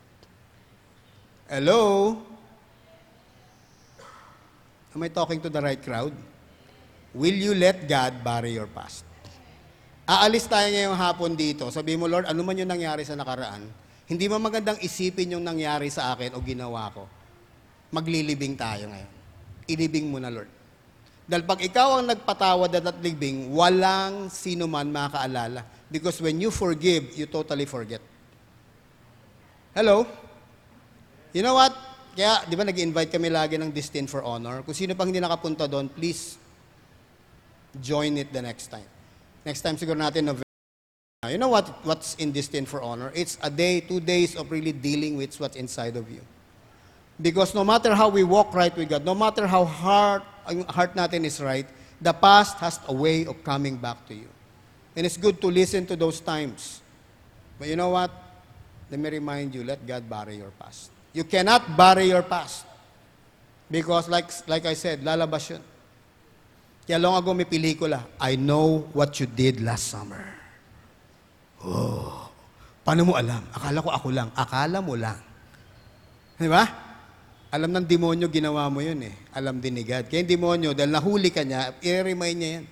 Hello? Am I talking to the right crowd? Will you let God bury your past? Aalis tayo ngayong hapon dito. Sabi mo, Lord, ano man yung nangyari sa nakaraan, hindi mo magandang isipin yung nangyari sa akin o ginawa ko. Maglilibing tayo ngayon. Ilibing mo na, Lord. Dahil pag ikaw ang nagpatawad at at libing, walang sino man makaalala. Because when you forgive, you totally forget. Hello? You know what? Kaya, di ba nag-invite kami lagi ng Destined for Honor? Kung sino pang hindi nakapunta doon, please join it the next time. Next time siguro natin November. You know what what's in Destined for Honor? It's a day, two days of really dealing with what's inside of you. Because no matter how we walk right with God, no matter how hard ang heart natin is right, the past has a way of coming back to you. And it's good to listen to those times. But you know what? Let me remind you, let God bury your past. You cannot bury your past. Because like, like I said, lalabas yun. Kaya long ago may pelikula, I know what you did last summer. Oh, paano mo alam? Akala ko ako lang. Akala mo lang. Di ba? Alam ng demonyo, ginawa mo yun eh. Alam din ni God. Kaya yung demonyo, dahil nahuli ka niya, i-remind niya yan.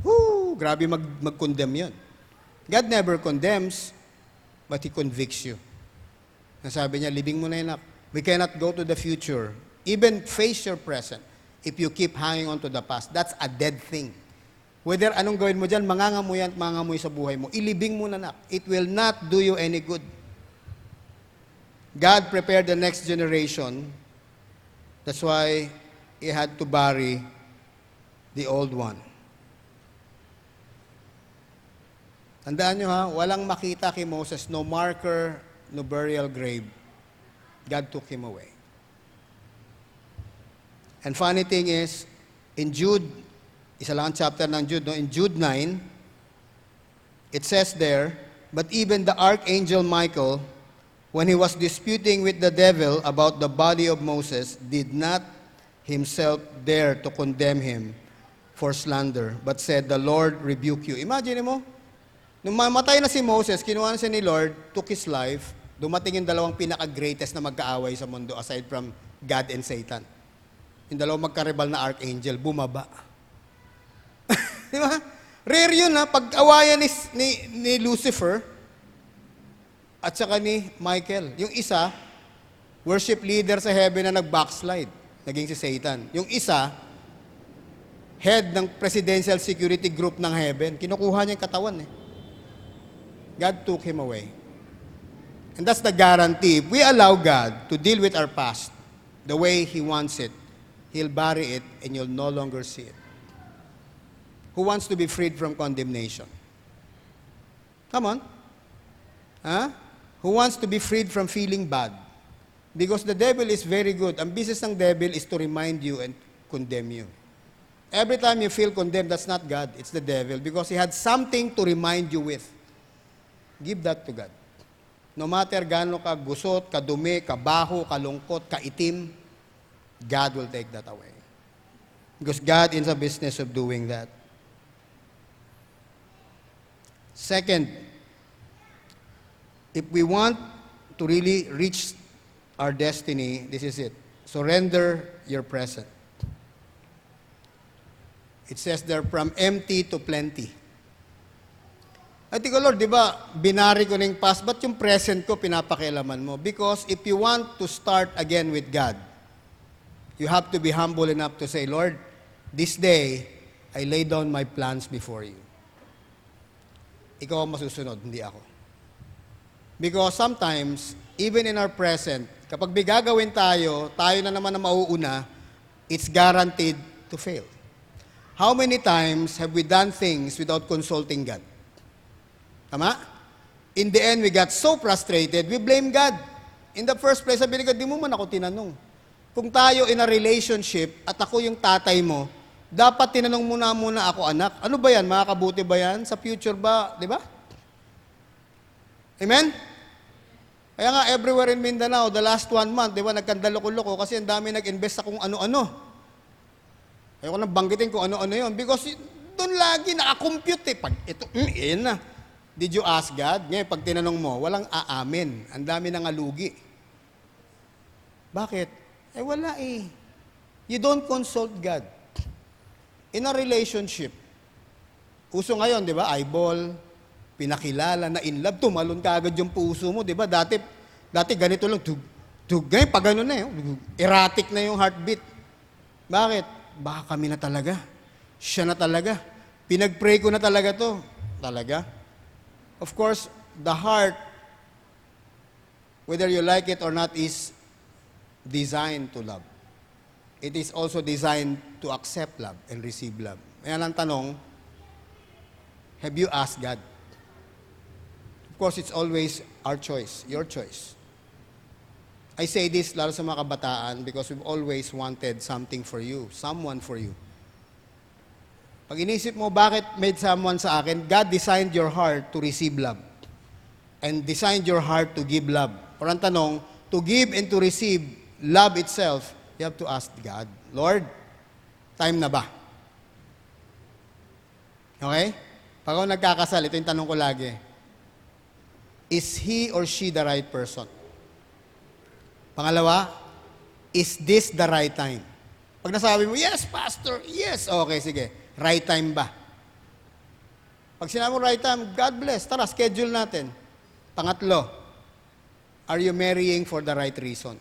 Woo! Grabe mag, mag-condemn yun. God never condemns, but He convicts you. Nasabi niya, libing mo na yun. We cannot go to the future. Even face your present. If you keep hanging on to the past, that's a dead thing. Whether anong gawin mo dyan, mangangamoy at mangangamoy sa buhay mo, ilibing mo na na. It will not do you any good. God prepared the next generation. That's why He had to bury the old one. Tandaan nyo ha, walang makita kay Moses, no marker, no burial grave. God took him away. And funny thing is, in Jude, isa lang ang chapter ng Jude, no? in Jude 9, it says there, But even the archangel Michael, when he was disputing with the devil about the body of Moses, did not himself dare to condemn him for slander, but said, The Lord rebuke you. Imagine mo, nung mamatay na si Moses, kinuha na siya ni Lord, took his life, dumating yung dalawang pinaka-greatest na magkaaway sa mundo aside from God and Satan. Yung dalawang magkarebal na archangel, bumaba. [laughs] Di ba? Rare yun ha, pag-awayan ni, ni, ni Lucifer at saka ni Michael. Yung isa, worship leader sa heaven na nag-backslide, naging si Satan. Yung isa, head ng presidential security group ng heaven. Kinukuha niya yung katawan eh. God took him away. And that's the guarantee. If we allow God to deal with our past the way He wants it, He'll bury it and you'll no longer see it. Who wants to be freed from condemnation? Come on. Huh? Who wants to be freed from feeling bad? Because the devil is very good. Ang business ng devil is to remind you and condemn you. Every time you feel condemned, that's not God, it's the devil because he had something to remind you with. Give that to God. No matter gaano ka gusot, kadumi, kabaho, kalungkot, kaitim, God will take that away. Because God is a business of doing that. Second, if we want to really reach our destiny, this is it. Surrender your present. It says there, from empty to plenty. Ay, ko, Lord, di ba, binari ko na yung past, ba't yung present ko pinapakialaman mo? Because if you want to start again with God, you have to be humble enough to say, Lord, this day, I lay down my plans before you. Ikaw ang masusunod, hindi ako. Because sometimes, even in our present, kapag bigagawin tayo, tayo na naman ang mauuna, it's guaranteed to fail. How many times have we done things without consulting God? Tama? In the end, we got so frustrated, we blame God. In the first place, sabi ni God, di mo man ako tinanong. Kung tayo in a relationship at ako yung tatay mo, dapat tinanong muna muna ako, anak, ano ba yan? Makakabuti ba yan? Sa future ba? Di ba? Amen? Kaya nga, everywhere in Mindanao, the last one month, di ba, nagkandaloko-loko kasi ang dami nag-invest sa kung ano-ano. Ayoko nang banggitin kung ano-ano yon Because doon lagi nakakompute eh. Pag ito, mm, yun na. Did you ask God? Ngayon, pag tinanong mo, walang aamin. Ang dami nang alugi. Bakit? Eh, wala eh. You don't consult God. In a relationship, uso ngayon, di ba, eyeball, pinakilala, na in love, tumalon ka agad yung puso mo, di ba? Dati, dati ganito lang, tug, tug, ngayon, pag ano na yun, erratic na yung heartbeat. Bakit? Baka kami na talaga. Siya na talaga. Pinag-pray ko na talaga to. Talaga? Of course, the heart, whether you like it or not, is designed to love. It is also designed to accept love and receive love. Kaya ang tanong, have you asked God? Of course, it's always our choice, your choice. I say this lalo sa mga kabataan because we've always wanted something for you, someone for you. Pag inisip mo, bakit made someone sa akin? God designed your heart to receive love. And designed your heart to give love. Or ang tanong, to give and to receive love itself, you have to ask God, Lord, time na ba? Okay? Pag ako nagkakasal, ito yung tanong ko lagi. Is he or she the right person? Pangalawa, is this the right time? Pag nasabi mo, yes, pastor, yes, okay, sige. Right time ba? Pag sinabi mo right time, God bless, tara, schedule natin. Pangatlo, are you marrying for the right reason?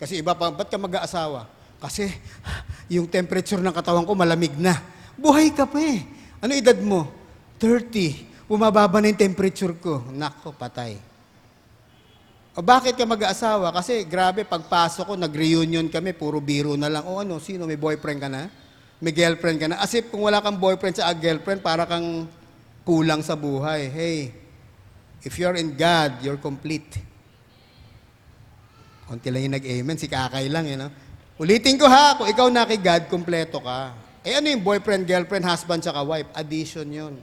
Kasi iba pa, ba't ka mag-aasawa? Kasi yung temperature ng katawan ko malamig na. Buhay ka pa eh. Ano edad mo? 30. Bumababa na yung temperature ko. Nako, patay. O bakit ka mag-aasawa? Kasi grabe, pagpasok ko, nag-reunion kami, puro biro na lang. O ano, sino, may boyfriend ka na? May girlfriend ka na? As if kung wala kang boyfriend sa girlfriend, para kang kulang sa buhay. Hey, if you're in God, you're complete. Konti lang yung nag-amen, si kakay lang, eh, no? Ulitin ko ha, kung ikaw na kay God, kumpleto ka. Eh ano yung boyfriend, girlfriend, husband, tsaka wife? Addition yun.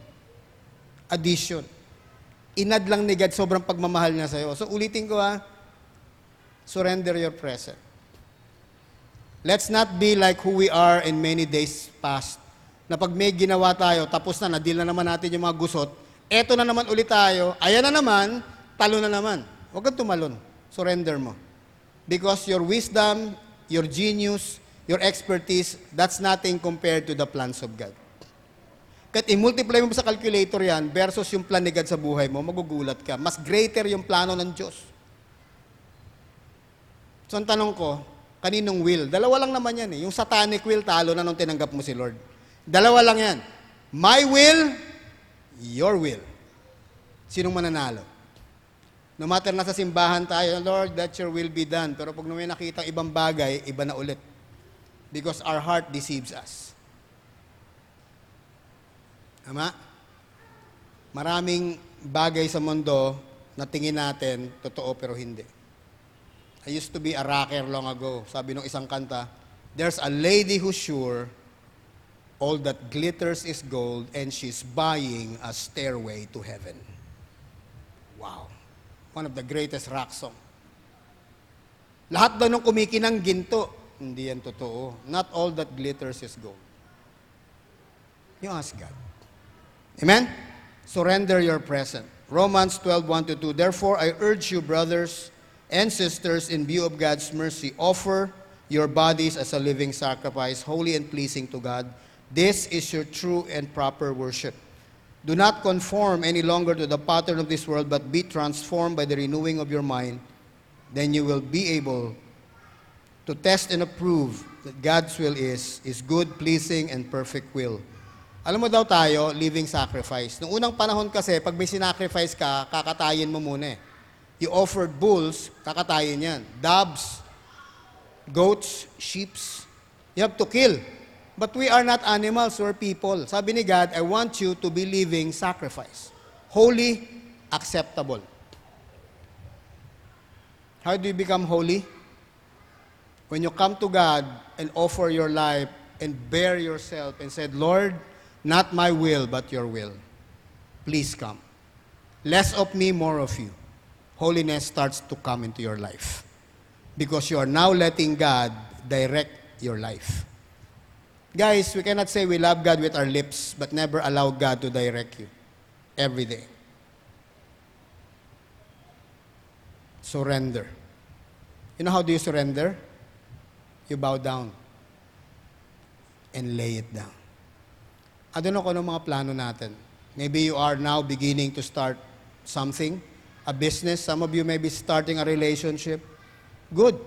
Addition. Inad lang ni God, sobrang pagmamahal niya sa'yo. So ulitin ko ha, surrender your present. Let's not be like who we are in many days past. Na pag may ginawa tayo, tapos na, nadil na naman natin yung mga gusot, eto na naman ulit tayo, ayan na naman, talo na naman. Huwag kang tumalon. Surrender mo. Because your wisdom, your genius, your expertise, that's nothing compared to the plans of God. Kahit i-multiply mo sa calculator yan versus yung plan ni God sa buhay mo, magugulat ka. Mas greater yung plano ng Diyos. So ang tanong ko, kaninong will? Dalawa lang naman yan eh. Yung satanic will, talo na nung tinanggap mo si Lord. Dalawa lang yan. My will, your will. Sinong mananalo? No matter nasa simbahan tayo, Lord, that your will be done. Pero pag may nakita ibang bagay, iba na ulit. Because our heart deceives us. Tama? Maraming bagay sa mundo na tingin natin, totoo pero hindi. I used to be a rocker long ago. Sabi nung isang kanta, there's a lady who's sure all that glitters is gold and she's buying a stairway to heaven. Wow. One of the greatest rock song. Lahat daw nung kumikinang ginto, hindi yan totoo. Not all that glitters is gold. You ask God. Amen? Surrender your present. Romans 12, 1 to 2. Therefore, I urge you, brothers and sisters, in view of God's mercy, offer your bodies as a living sacrifice, holy and pleasing to God. This is your true and proper worship. Do not conform any longer to the pattern of this world, but be transformed by the renewing of your mind. Then you will be able to test and approve that God's will is, is good, pleasing, and perfect will. Alam mo daw tayo, living sacrifice. Noong unang panahon kasi, pag may sinacrifice ka, kakatayin mo muna eh. You offered bulls, kakatayin yan. Doves, goats, sheeps. You have to kill. But we are not animals, we're people. Sabi ni God, I want you to be living sacrifice. Holy, acceptable. How do you become holy? When you come to God and offer your life and bear yourself and said, Lord, not my will, but your will. Please come. Less of me, more of you. Holiness starts to come into your life. Because you are now letting God direct your life. Guys, we cannot say we love God with our lips, but never allow God to direct you every day. Surrender. You know how do you surrender? You bow down and lay it down. I don't know kung ano mga plano natin. Maybe you are now beginning to start something, a business. Some of you may be starting a relationship. Good.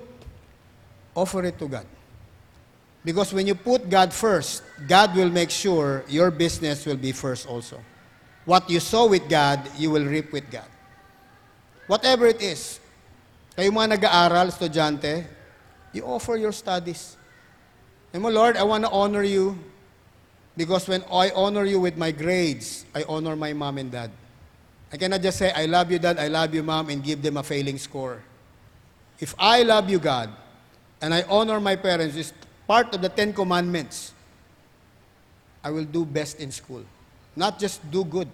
Offer it to God. Because when you put God first, God will make sure your business will be first also. What you sow with God, you will reap with God. Whatever it is, kayo mga nag-aaral, estudyante, you offer your studies. And Lord, I want to honor you because when I honor you with my grades, I honor my mom and dad. I cannot just say, I love you, dad, I love you, mom, and give them a failing score. If I love you, God, and I honor my parents, it's part of the Ten Commandments. I will do best in school. Not just do good.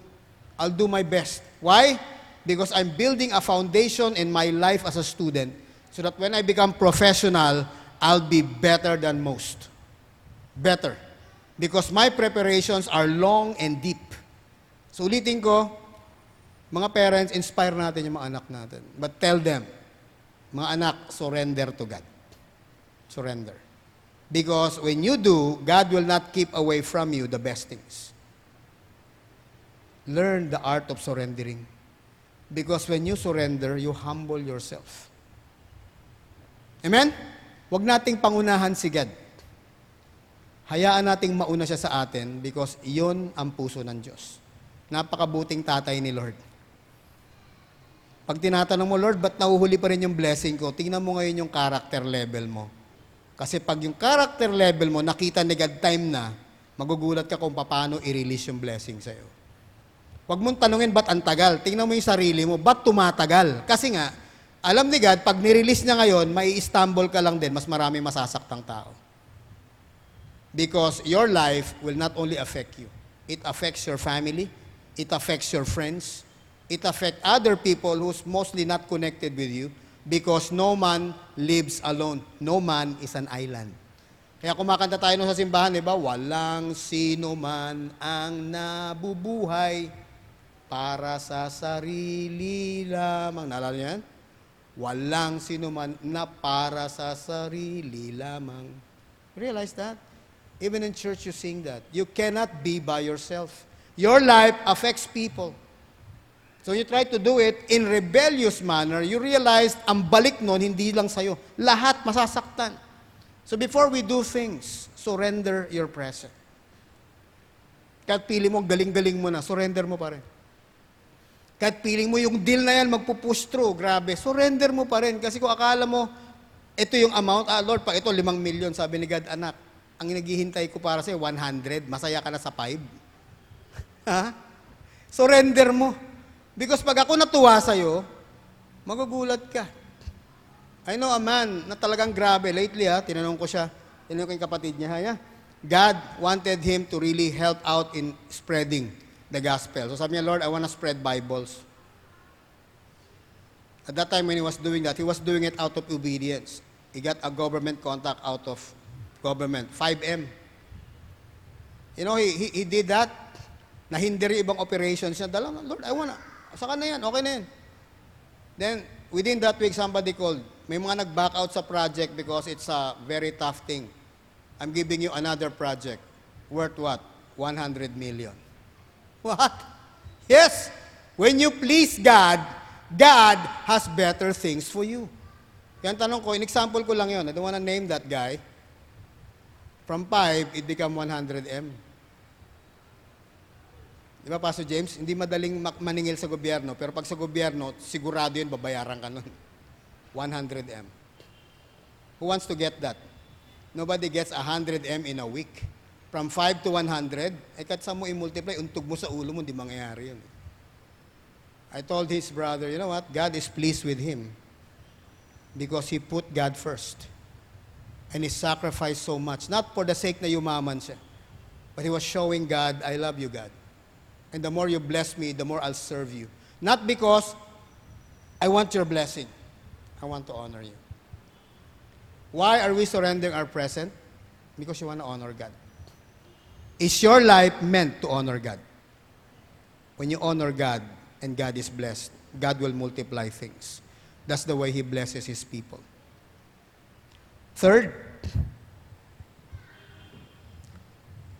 I'll do my best. Why? Because I'm building a foundation in my life as a student so that when I become professional, I'll be better than most. Better. Because my preparations are long and deep. So ulitin ko, mga parents, inspire natin yung mga anak natin. But tell them, mga anak, surrender to God. Surrender. Because when you do, God will not keep away from you the best things. Learn the art of surrendering. Because when you surrender, you humble yourself. Amen? Huwag nating pangunahan si God. Hayaan nating mauna siya sa atin because iyon ang puso ng Diyos. Napakabuting tatay ni Lord. Pag tinatanong mo, Lord, ba't nahuhuli pa rin yung blessing ko? Tingnan mo ngayon yung character level mo. Kasi pag yung character level mo, nakita ni God time na, magugulat ka kung paano i-release yung blessing sa'yo. Huwag mong tanungin, ba't ang tagal? Tingnan mo yung sarili mo, ba't tumatagal? Kasi nga, alam ni God, pag nirelease niya ngayon, may stumble ka lang din, mas marami masasaktang tao. Because your life will not only affect you, it affects your family, it affects your friends, it affects other people who's mostly not connected with you because no man lives alone. No man is an island. Kaya kumakanta tayo sa simbahan, di ba? Walang sino man ang nabubuhay para sa sarili lamang. Naalala niyo yan? Walang sinuman na para sa sarili lamang. Realize that? Even in church, you sing that. You cannot be by yourself. Your life affects people. So you try to do it in rebellious manner, you realize ang balik nun, hindi lang sa'yo. Lahat masasaktan. So before we do things, surrender your present. Kahit pili mo, galing-galing mo na, surrender mo pa rin. Kahit piling mo yung deal na yan, magpupush through, grabe, surrender mo pa rin. Kasi kung akala mo, ito yung amount, ah Lord, pag ito, limang milyon, sabi ni God, anak, ang naghihintay ko para sa'yo, 100, masaya ka na sa 5. [laughs] ha? Surrender mo. Because pag ako natuwa sa'yo, magugulat ka. I know a man na talagang grabe. Lately, ha, tinanong ko siya, tinanong ko yung kapatid niya, ha, God wanted him to really help out in spreading the gospel. So sabi niya, Lord, I want to spread Bibles. At that time when he was doing that, he was doing it out of obedience. He got a government contact out of government, 5M. You know, he, he, he did that. Nahinder yung ibang operations niya. Dala, Lord, I wanna. Saka na yan, okay na yan. Then, within that week, somebody called. May mga nag-back out sa project because it's a very tough thing. I'm giving you another project. Worth what? 100 million. [laughs] What? Yes. When you please God, God has better things for you. Ang tanong ko, in-example ko lang yon. I don't wanna name that guy. From 5, it become 100M. Di ba, Pastor James? Hindi madaling maningil sa gobyerno, pero pag sa gobyerno, sigurado yun, babayaran ka nun. [laughs] 100M. Who wants to get that? Nobody gets 100M in a week. From 5 to 100, eh kahit saan mo i-multiply, untog mo sa ulo mo, hindi mangyayari yun. I told his brother, you know what? God is pleased with him because he put God first. And he sacrificed so much. Not for the sake na yumaman siya. But he was showing God, I love you, God. And the more you bless me, the more I'll serve you. Not because I want your blessing. I want to honor you. Why are we surrendering our present? Because you want to honor God. Is your life meant to honor God? When you honor God and God is blessed, God will multiply things. That's the way He blesses His people. Third,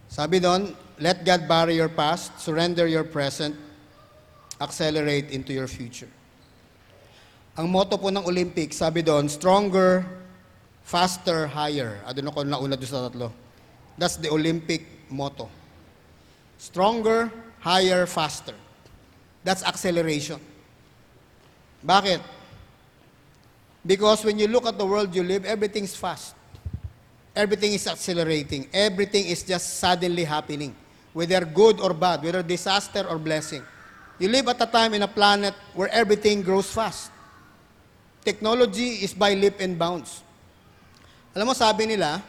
sabi doon, let God bury your past, surrender your present, accelerate into your future. Ang motto po ng Olympics, sabi doon, stronger, faster, higher. I don't know nauna doon sa tatlo. That's the Olympic motto. Stronger, higher, faster. That's acceleration. Bakit? Because when you look at the world you live, everything's fast. Everything is accelerating. Everything is just suddenly happening. Whether good or bad, whether disaster or blessing. You live at a time in a planet where everything grows fast. Technology is by leap and bounds. Alam mo, sabi nila,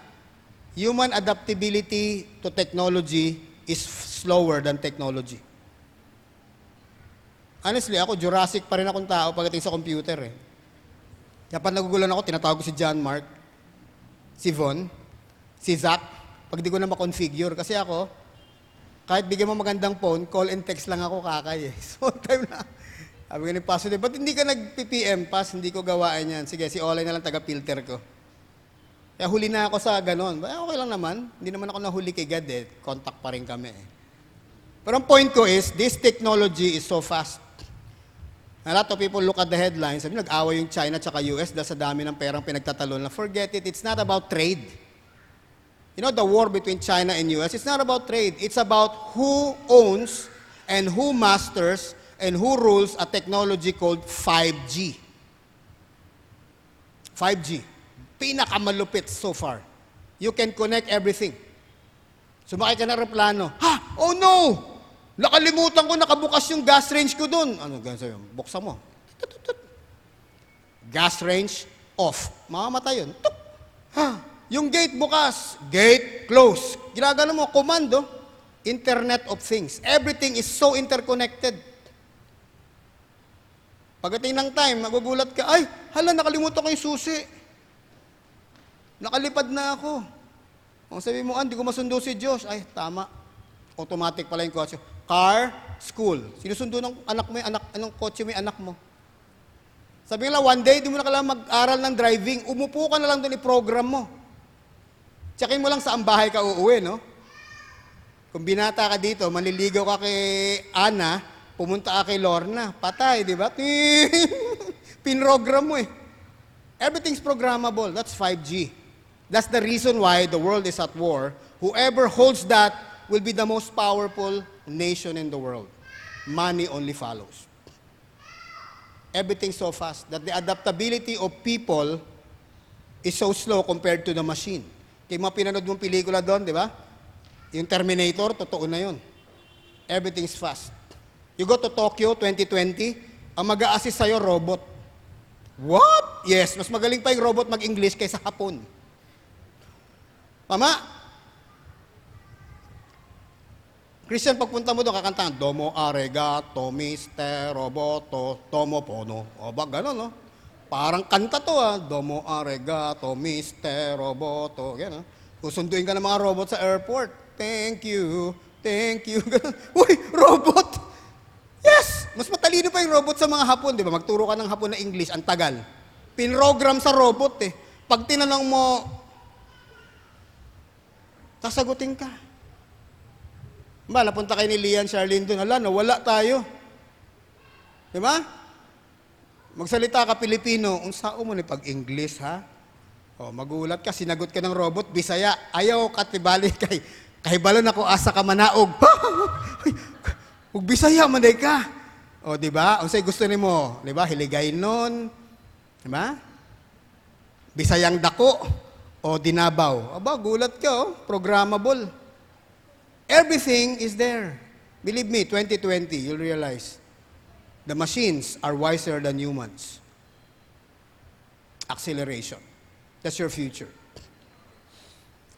human adaptability to technology is slower than technology. Honestly, ako, Jurassic pa rin akong tao pagdating sa computer eh. Kapag nagugulan ako, tinatawag ko si John Mark, si Von, si Zach, pag di ko na makonfigure. Kasi ako, kahit bigyan mo magandang phone, call and text lang ako kakay eh. [laughs] So, time na. Sabi ko ni Pastor, ba't hindi ka nag-PPM, Pas? Hindi ko gawain yan. Sige, si Olay na lang taga-filter ko. Kaya huli na ako sa ganon. Ba, okay lang naman. Hindi naman ako nahuli kay God eh. Contact pa rin kami eh. Pero ang point ko is, this technology is so fast. A lot of people look at the headlines, sabi nag-away yung China at US dahil sa dami ng perang pinagtatalon na forget it, it's not about trade. You know, the war between China and US, it's not about trade. It's about who owns and who masters and who rules a technology called 5G. 5G. Pinakamalupit so far. You can connect everything. Sumakay ka na aeroplano. Ha? Oh no! Nakalimutan ko, nakabukas yung gas range ko doon. Ano, ganun sa'yo? Buksan mo. Gas range off. Mamamatay yun. Ha? Yung gate bukas. Gate close. Ginagano mo, komando. Internet of Things. Everything is so interconnected. Pagdating ng time, magugulat ka, ay, hala, nakalimutan ko yung susi. Nakalipad na ako. Kung sabi mo, hindi ko masundo si Diyos. Ay, tama. Automatic pala yung kotse. Car, school. Sinusundo ng anak mo yung anak, anong kotse mo yung anak mo? Sabi nila, one day, di mo na kailangan mag-aral ng driving. Umupo ka na lang doon i-program mo. Tsakin mo lang sa bahay ka uuwi, no? Kung binata ka dito, manliligaw ka kay Ana, pumunta ka kay Lorna, patay, di ba? [laughs] Pinrogram mo eh. Everything's programmable. That's 5G. That's the reason why the world is at war. Whoever holds that will be the most powerful nation in the world. Money only follows. Everything so fast that the adaptability of people is so slow compared to the machine. Kaya mga pinanood mong pelikula doon, di ba? Yung Terminator, totoo na yun. Everything's fast. You go to Tokyo 2020, ang mag assist sa'yo, robot. What? Yes, mas magaling pa yung robot mag-English kaysa Hapon. Tama? Christian, pagpunta mo doon, kakantahan, Domo aregato, mister, roboto, tomo pono. O ba, gano'n, no? Parang kanta to, ah. Domo aregato, mister, roboto. Gano'n. Kusunduin ka ng mga robot sa airport. Thank you, thank you. [laughs] Uy, robot! Yes! Mas matalino pa yung robot sa mga hapon, di ba? Magturo ka ng hapon na English, ang tagal. Pinrogram sa robot eh. Pag tinanong mo, sasagutin ka. Ba, napunta kayo ni Lian Charlene doon. Hala, nawala tayo. Di ba? Magsalita ka Pilipino, unsao mo ni pag-English, ha? O, magulat ka, sinagot ka ng robot, Bisaya. Ayaw ka tibali [laughs] kay, kay balon ako asa ka manaog. [laughs] Ug Bisaya man day ka. O, di ba? Unsay gusto nimo? Di ba? Hiligay nun. Di ba? Bisayang dako o dinabaw. Aba, gulat ka, oh. Programmable. Everything is there. Believe me, 2020, you'll realize the machines are wiser than humans. Acceleration. That's your future.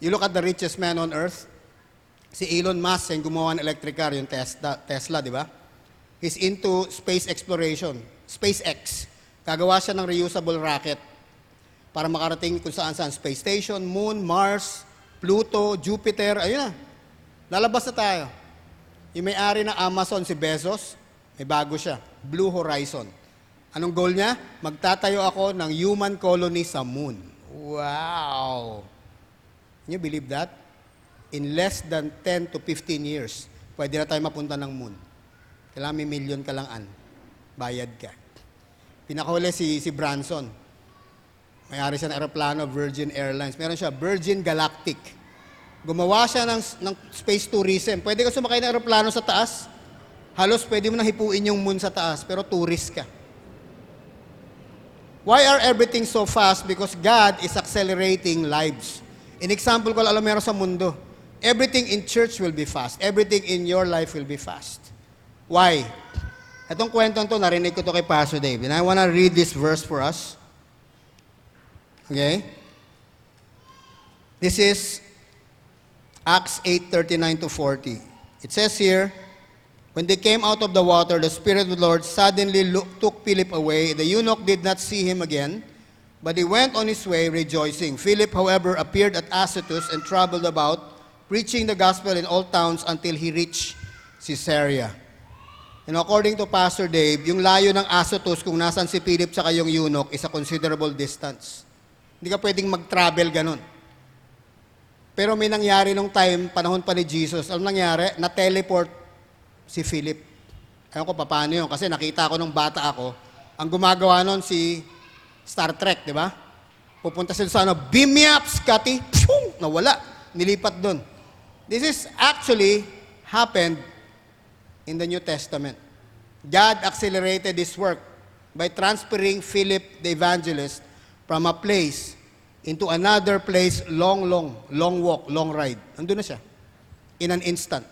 You look at the richest man on earth, si Elon Musk yung gumawa ng electric car, yung Tesla, Tesla di ba? He's into space exploration, SpaceX. Gagawa siya ng reusable rocket para makarating kung saan saan. Space Station, Moon, Mars, Pluto, Jupiter, ayun na. Lalabas na tayo. Yung may-ari ng Amazon, si Bezos, may bago siya, Blue Horizon. Anong goal niya? Magtatayo ako ng human colony sa moon. Wow! Can you believe that? In less than 10 to 15 years, pwede na tayo mapunta ng moon. Kailangan may million ka lang an. Bayad ka. Pinakahuli si, si Branson. May-ari siya ng aeroplano, Virgin Airlines. Meron siya, Virgin Galactic. Gumawa siya ng, ng space tourism. Pwede ka sumakay ng aeroplano sa taas. Halos pwede mo na hipuin yung moon sa taas, pero tourist ka. Why are everything so fast? Because God is accelerating lives. In example ko, alam meron sa mundo. Everything in church will be fast. Everything in your life will be fast. Why? Itong kwentong to, narinig ko to kay Pastor Dave. And I want to read this verse for us. Okay? This is Acts 8:39 to 40. It says here, when they came out of the water, the Spirit of the Lord suddenly took Philip away. The eunuch did not see him again, but he went on his way rejoicing. Philip, however, appeared at Azotus and traveled about, preaching the gospel in all towns until he reached Caesarea. And according to Pastor Dave, yung layo ng Azotus kung nasan si Philip sa kayong eunuch is a considerable distance. Hindi ka pwedeng mag-travel ganun. Pero may nangyari nung time, panahon pa ni Jesus. Ano nangyari? Na-teleport si Philip. Ewan ko pa paano yun. Kasi nakita ko nung bata ako, ang gumagawa nun si Star Trek, di ba? Pupunta sila sa ano, beam me up, Scotty. Pshung! Nawala. Nilipat doon. This is actually happened in the New Testament. God accelerated this work by transferring Philip the evangelist from a place into another place, long, long, long walk, long ride. Andun na siya. In an instant.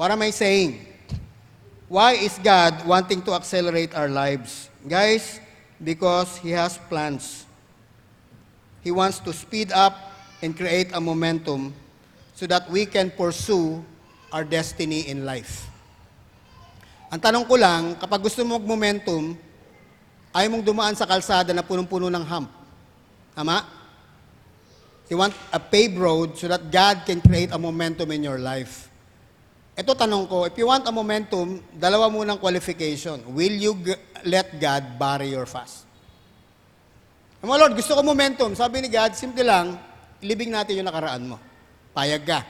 What am I saying? Why is God wanting to accelerate our lives? Guys, because He has plans. He wants to speed up and create a momentum so that we can pursue our destiny in life. Ang tanong ko lang, kapag gusto mo mag-momentum, ayaw mong dumaan sa kalsada na punong-puno ng hump. Tama? You want a paved road so that God can create a momentum in your life. Ito tanong ko, if you want a momentum, dalawa munang qualification. Will you let God bury your fast. Mga Lord, gusto ko momentum. Sabi ni God, simple lang, ilibing natin yung nakaraan mo. Payag ka.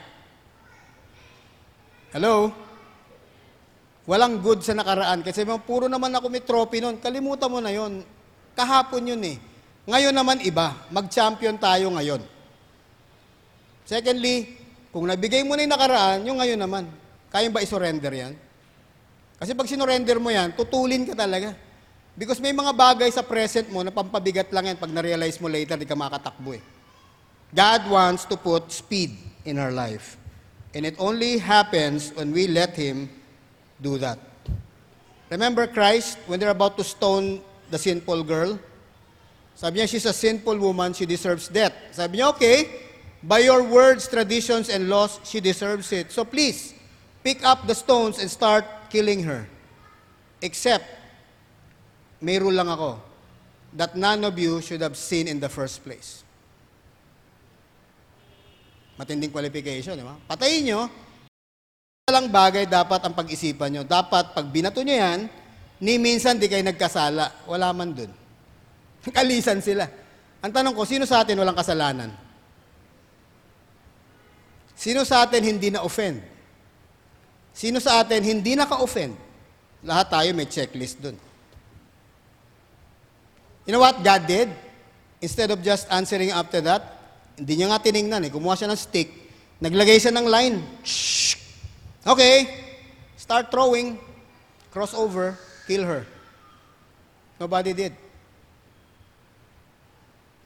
Hello? Walang good sa nakaraan. Kasi puro naman ako may trophy noon. Kalimutan mo na yon. Kahapon yun eh. Ngayon naman iba. Mag-champion tayo ngayon. Secondly, kung nabigay mo na yung nakaraan, yung ngayon naman. Kaya ba isurrender yan? Kasi pag sinurrender mo yan, tutulin ka talaga. Because may mga bagay sa present mo na pampabigat lang yan pag na-realize mo later, di ka makatakbo eh. God wants to put speed in our life. And it only happens when we let Him do that. Remember Christ, when they're about to stone the sinful girl? Sabi niya, she's a sinful woman, she deserves death. Sabi niya, okay, by your words, traditions, and laws, she deserves it. So please, pick up the stones and start killing her. Except, may rule lang ako, that none of you should have sinned in the first place. Matinding qualification, di ba? Patayin nyo, lang bagay dapat ang pag-isipan nyo. Dapat, pag binato nyo yan, ni minsan di kayo nagkasala. Wala man dun. [laughs] Kalisan sila. Ang tanong ko, sino sa atin walang kasalanan? Sino sa atin hindi na-offend? Sino sa atin hindi naka-offend? Lahat tayo may checklist dun. You know what God did? Instead of just answering after that, hindi niya nga tiningnan eh. Kumuha siya ng stick, naglagay siya ng line. Okay, start throwing, cross over, kill her. Nobody did.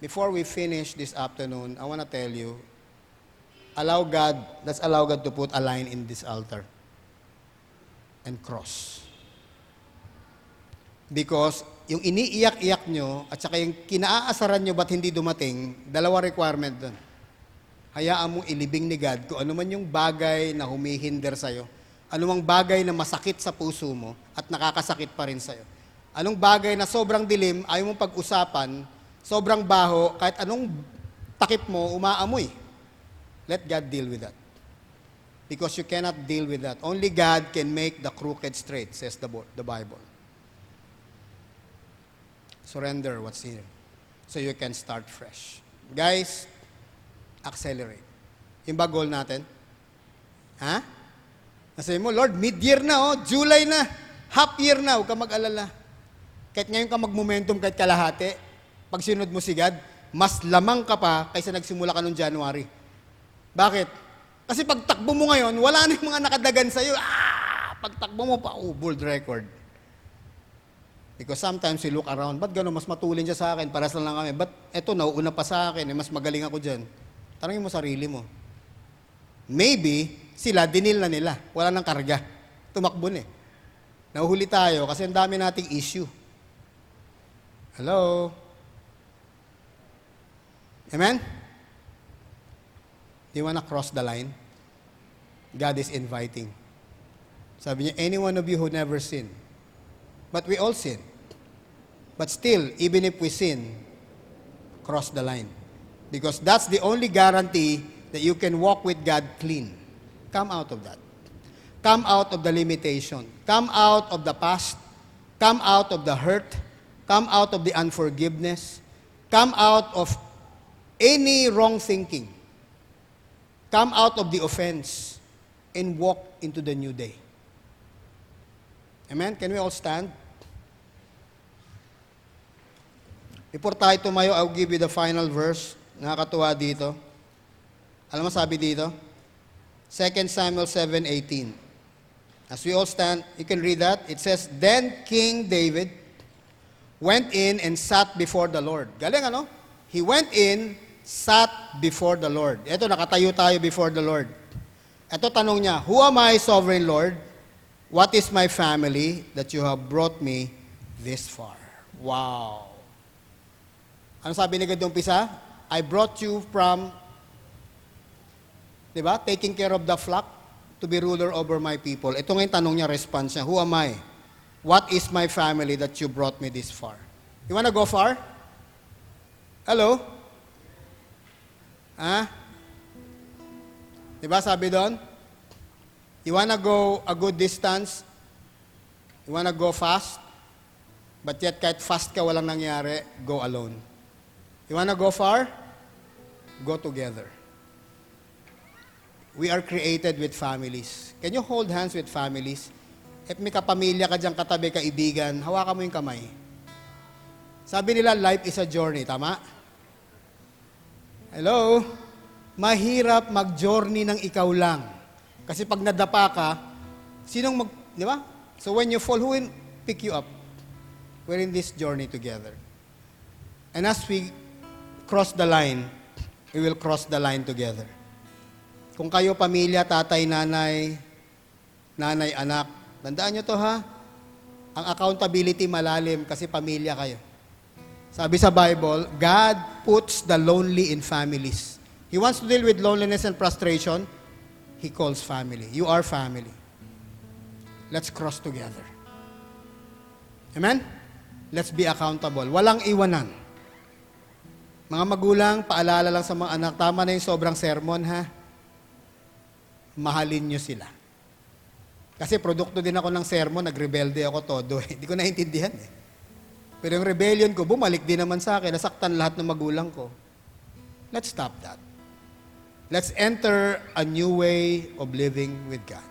Before we finish this afternoon, I want to tell you, allow God, let's allow God to put a line in this altar and cross. Because yung iniiyak-iyak nyo at saka yung kinaasaran nyo ba't hindi dumating, dalawa requirement doon. Hayaan mo ilibing ni God kung ano man yung bagay na humihinder sa'yo, anumang bagay na masakit sa puso mo at nakakasakit pa rin sa'yo. Anong bagay na sobrang dilim, ayaw mong pag-usapan, sobrang baho, kahit anong takip mo, umaamoy. Let God deal with that. Because you cannot deal with that. Only God can make the crooked straight, says the, the Bible. Surrender what's here so you can start fresh. Guys, accelerate. Yung ba goal natin? Ha? Nasabi mo, Lord, mid-year na, oh, July na, half year na, huwag ka mag-alala. Kahit ngayon ka mag-momentum kahit kalahati, pag sinunod mo si God, mas lamang ka pa kaysa nagsimula ka noong January. Bakit? Kasi pag takbo mo ngayon, wala na yung mga nakadagan sa'yo. Ah! Pag takbo mo pa, oh, bold record. Because sometimes we look around, ba't gano'n, mas matulin siya sa akin, paras lang kami. Ba't eto, nauuna pa sa akin, eh, mas magaling ako dyan. Tanongin mo sarili mo. Maybe, sila, dinil na nila. Wala nang karga. Tumakbo na eh. Nahuhuli tayo kasi ang dami nating issue. Hello? Amen? Do you wanna cross the line? God is inviting. Sabi niya, any one of you who never sinned, But we all sin. But still, even if we sin, cross the line. Because that's the only guarantee that you can walk with God clean. Come out of that. Come out of the limitation. Come out of the past. Come out of the hurt. Come out of the unforgiveness. Come out of any wrong thinking. Come out of the offense and walk into the new day. Amen? Can we all stand? Before tayo tumayo, I'll give you the final verse. Nakakatuwa dito. Alam mo sabi dito? 2 Samuel 7:18. As we all stand, you can read that. It says, Then King David went in and sat before the Lord. Galing ano? He went in, sat before the Lord. Ito, nakatayo tayo before the Lord. Ito tanong niya, Who am I, sovereign Lord? What is my family that you have brought me this far? Wow. Ano sabi ni God nung umpisa? I brought you from, di ba, taking care of the flock to be ruler over my people. Ito nga yung tanong niya, response niya, Who am I? What is my family that you brought me this far? You wanna go far? Hello? Ha? Di ba sabi doon? You wanna go a good distance? You wanna go fast? But yet, kahit fast ka, walang nangyari, go alone. You wanna go far? Go together. We are created with families. Can you hold hands with families? If may kapamilya ka dyan, katabi, kaibigan, hawakan mo yung kamay. Sabi nila, life is a journey. Tama? Hello? Mahirap mag-journey ng ikaw lang. Kasi pag nadapa ka, sinong mag... Di ba? So when you fall, who will pick you up? We're in this journey together. And as we cross the line, we will cross the line together. Kung kayo pamilya, tatay, nanay, nanay, anak, tandaan nyo to ha, ang accountability malalim kasi pamilya kayo. Sabi sa Bible, God puts the lonely in families. He wants to deal with loneliness and frustration. He calls family. You are family. Let's cross together. Amen? Let's be accountable. Walang iwanan. Mga magulang, paalala lang sa mga anak, tama na yung sobrang sermon ha. Mahalin nyo sila. Kasi produkto din ako ng sermon, nagrebelde ako todo. Hindi ko naintindihan eh. Pero yung rebellion ko, bumalik din naman sa akin. Nasaktan lahat ng magulang ko. Let's stop that. Let's enter a new way of living with God.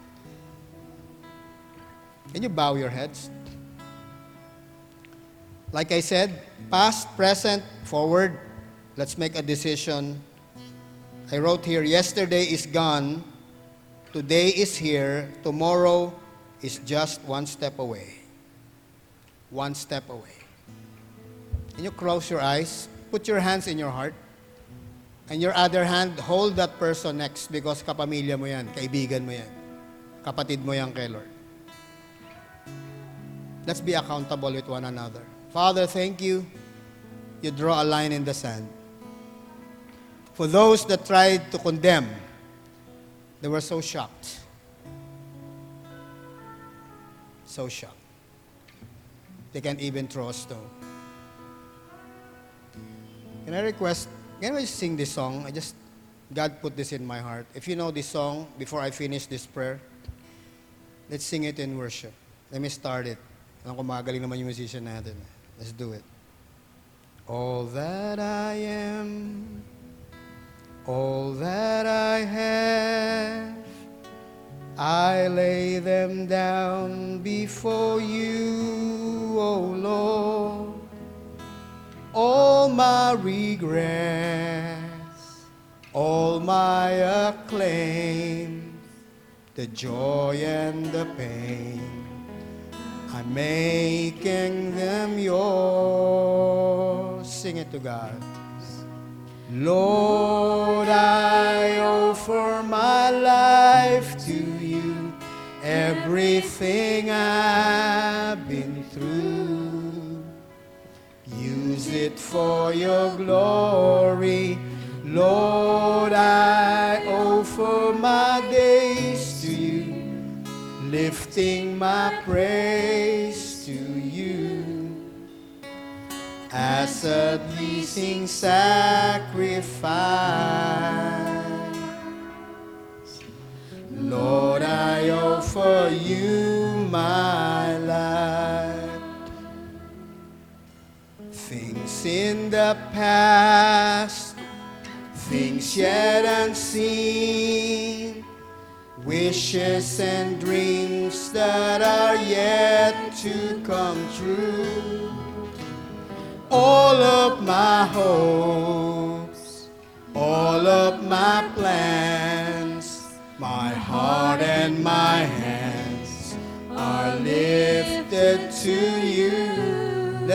Can you bow your heads? Like I said, past, present, forward, let's make a decision. I wrote here, yesterday is gone, today is here, tomorrow is just one step away. One step away. Can you close your eyes? Put your hands in your heart. And your other hand, hold that person next because kapamilya mo yan, kaibigan mo yan. Kapatid mo yan kay Lord. Let's be accountable with one another. Father, thank you. You draw a line in the sand. For those that tried to condemn, they were so shocked. So shocked. They can't even throw a stone. Can I request, can we sing this song? I just, God put this in my heart. If you know this song, before I finish this prayer, let's sing it in worship. Let me start it. Alam ko magaling naman yung musician natin. Let's do it. All that I am, all that I have, I lay them down before you, O Lord. All my regrets, all my acclaim, the joy and the pain. I'm making them yours. Sing it to God. Lord, I offer my life to you. Everything I've been Use it for your glory. Lord, I offer my days to you lifting my praise to you as a pleasing sacrifice. Lord, I offer you my life. Things in the past, things yet unseen wishes and dreams that are yet to come true. All of my hopes, all of my plans, my heart and my hands are lifted to you.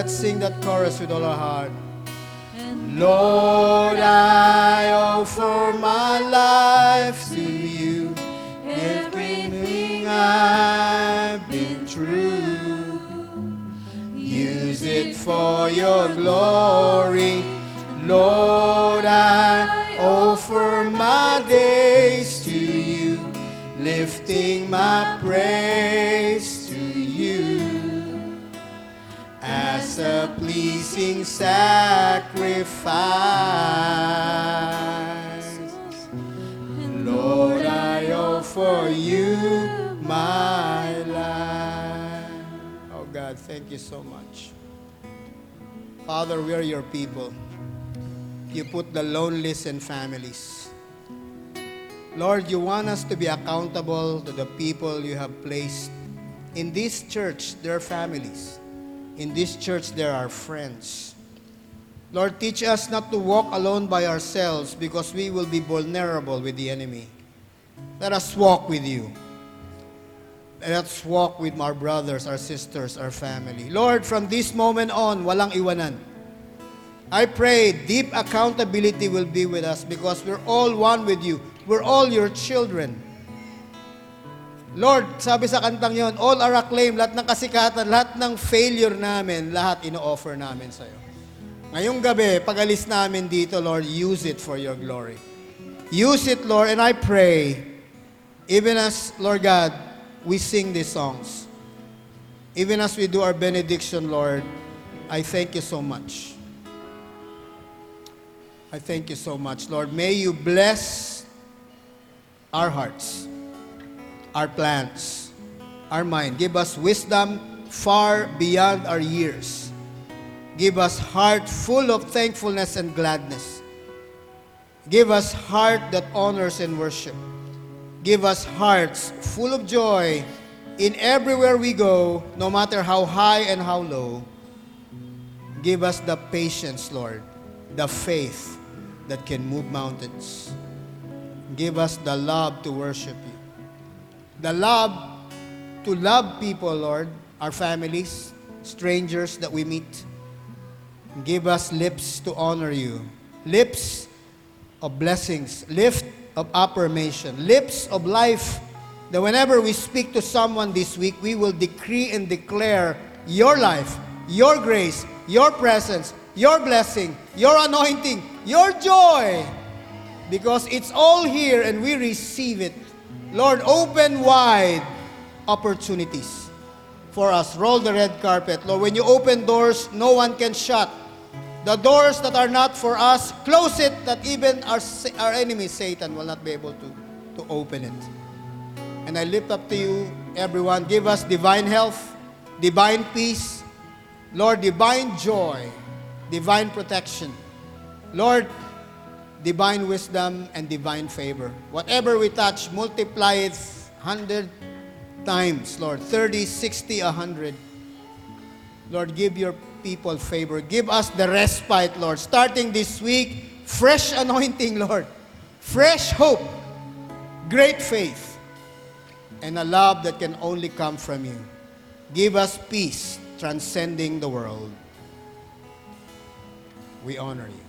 Let's sing that chorus with all our heart. Lord, I offer my life to you. Everything I've been through, use it for your glory. Lord, I offer my days to you, lifting my praise a pleasing sacrifice. Lord, I offer you my life. Oh God, thank you so much. Father, we are your people. You put the loneliest in families. Lord, you want us to be accountable to the people you have placed. In this church, their families. In this church, there are friends. Lord, teach us not to walk alone by ourselves because we will be vulnerable with the enemy. Let us walk with you. Let's walk with our brothers, our sisters, our family. Lord, from this moment on, walang iwanan. I pray deep accountability will be with us because we're all one with you. We're all your children. Lord, sabi sa kantang yon, all our acclaim, lahat ng kasikatan, lahat ng failure namin, lahat ino-offer namin sa'yo. Ngayong gabi, pag-alis namin dito, Lord, use it for your glory. Use it, Lord, and I pray, even as, Lord God, we sing these songs, even as we do our benediction, Lord, I thank you so much. I thank you so much, Lord. May you bless our hearts, our plans, our mind. Give us wisdom far beyond our years. Give us heart full of thankfulness and gladness. Give us heart that honors and worship. Give us hearts full of joy in everywhere we go, no matter how high and how low. Give us the patience, Lord, the faith that can move mountains. Give us the love to worship you. The love to love people, Lord, our families, strangers that we meet. Give us lips to honor you, lips of blessings, lips of affirmation, lips of life. That whenever we speak to someone this week, we will decree and declare your life, your grace, your presence, your blessing, your anointing, your joy. Because it's all here and we receive it. Lord, open wide opportunities for us. Roll the red carpet. Lord, when you open doors, no one can shut. The doors that are not for us, close it that even our, our enemy, Satan, will not be able to, to open it. And I lift up to you, everyone. Give us divine health, divine peace, Lord, divine joy, divine protection. Lord, divine wisdom and divine favor. Whatever we touch, multiply it 100 times, Lord. 30, 60, 100. Lord, give your people favor. Give us the respite, Lord. Starting this week, fresh [laughs] anointing, Lord. Fresh hope, great faith, and a love that can only come from you. Give us peace transcending the world. We honor you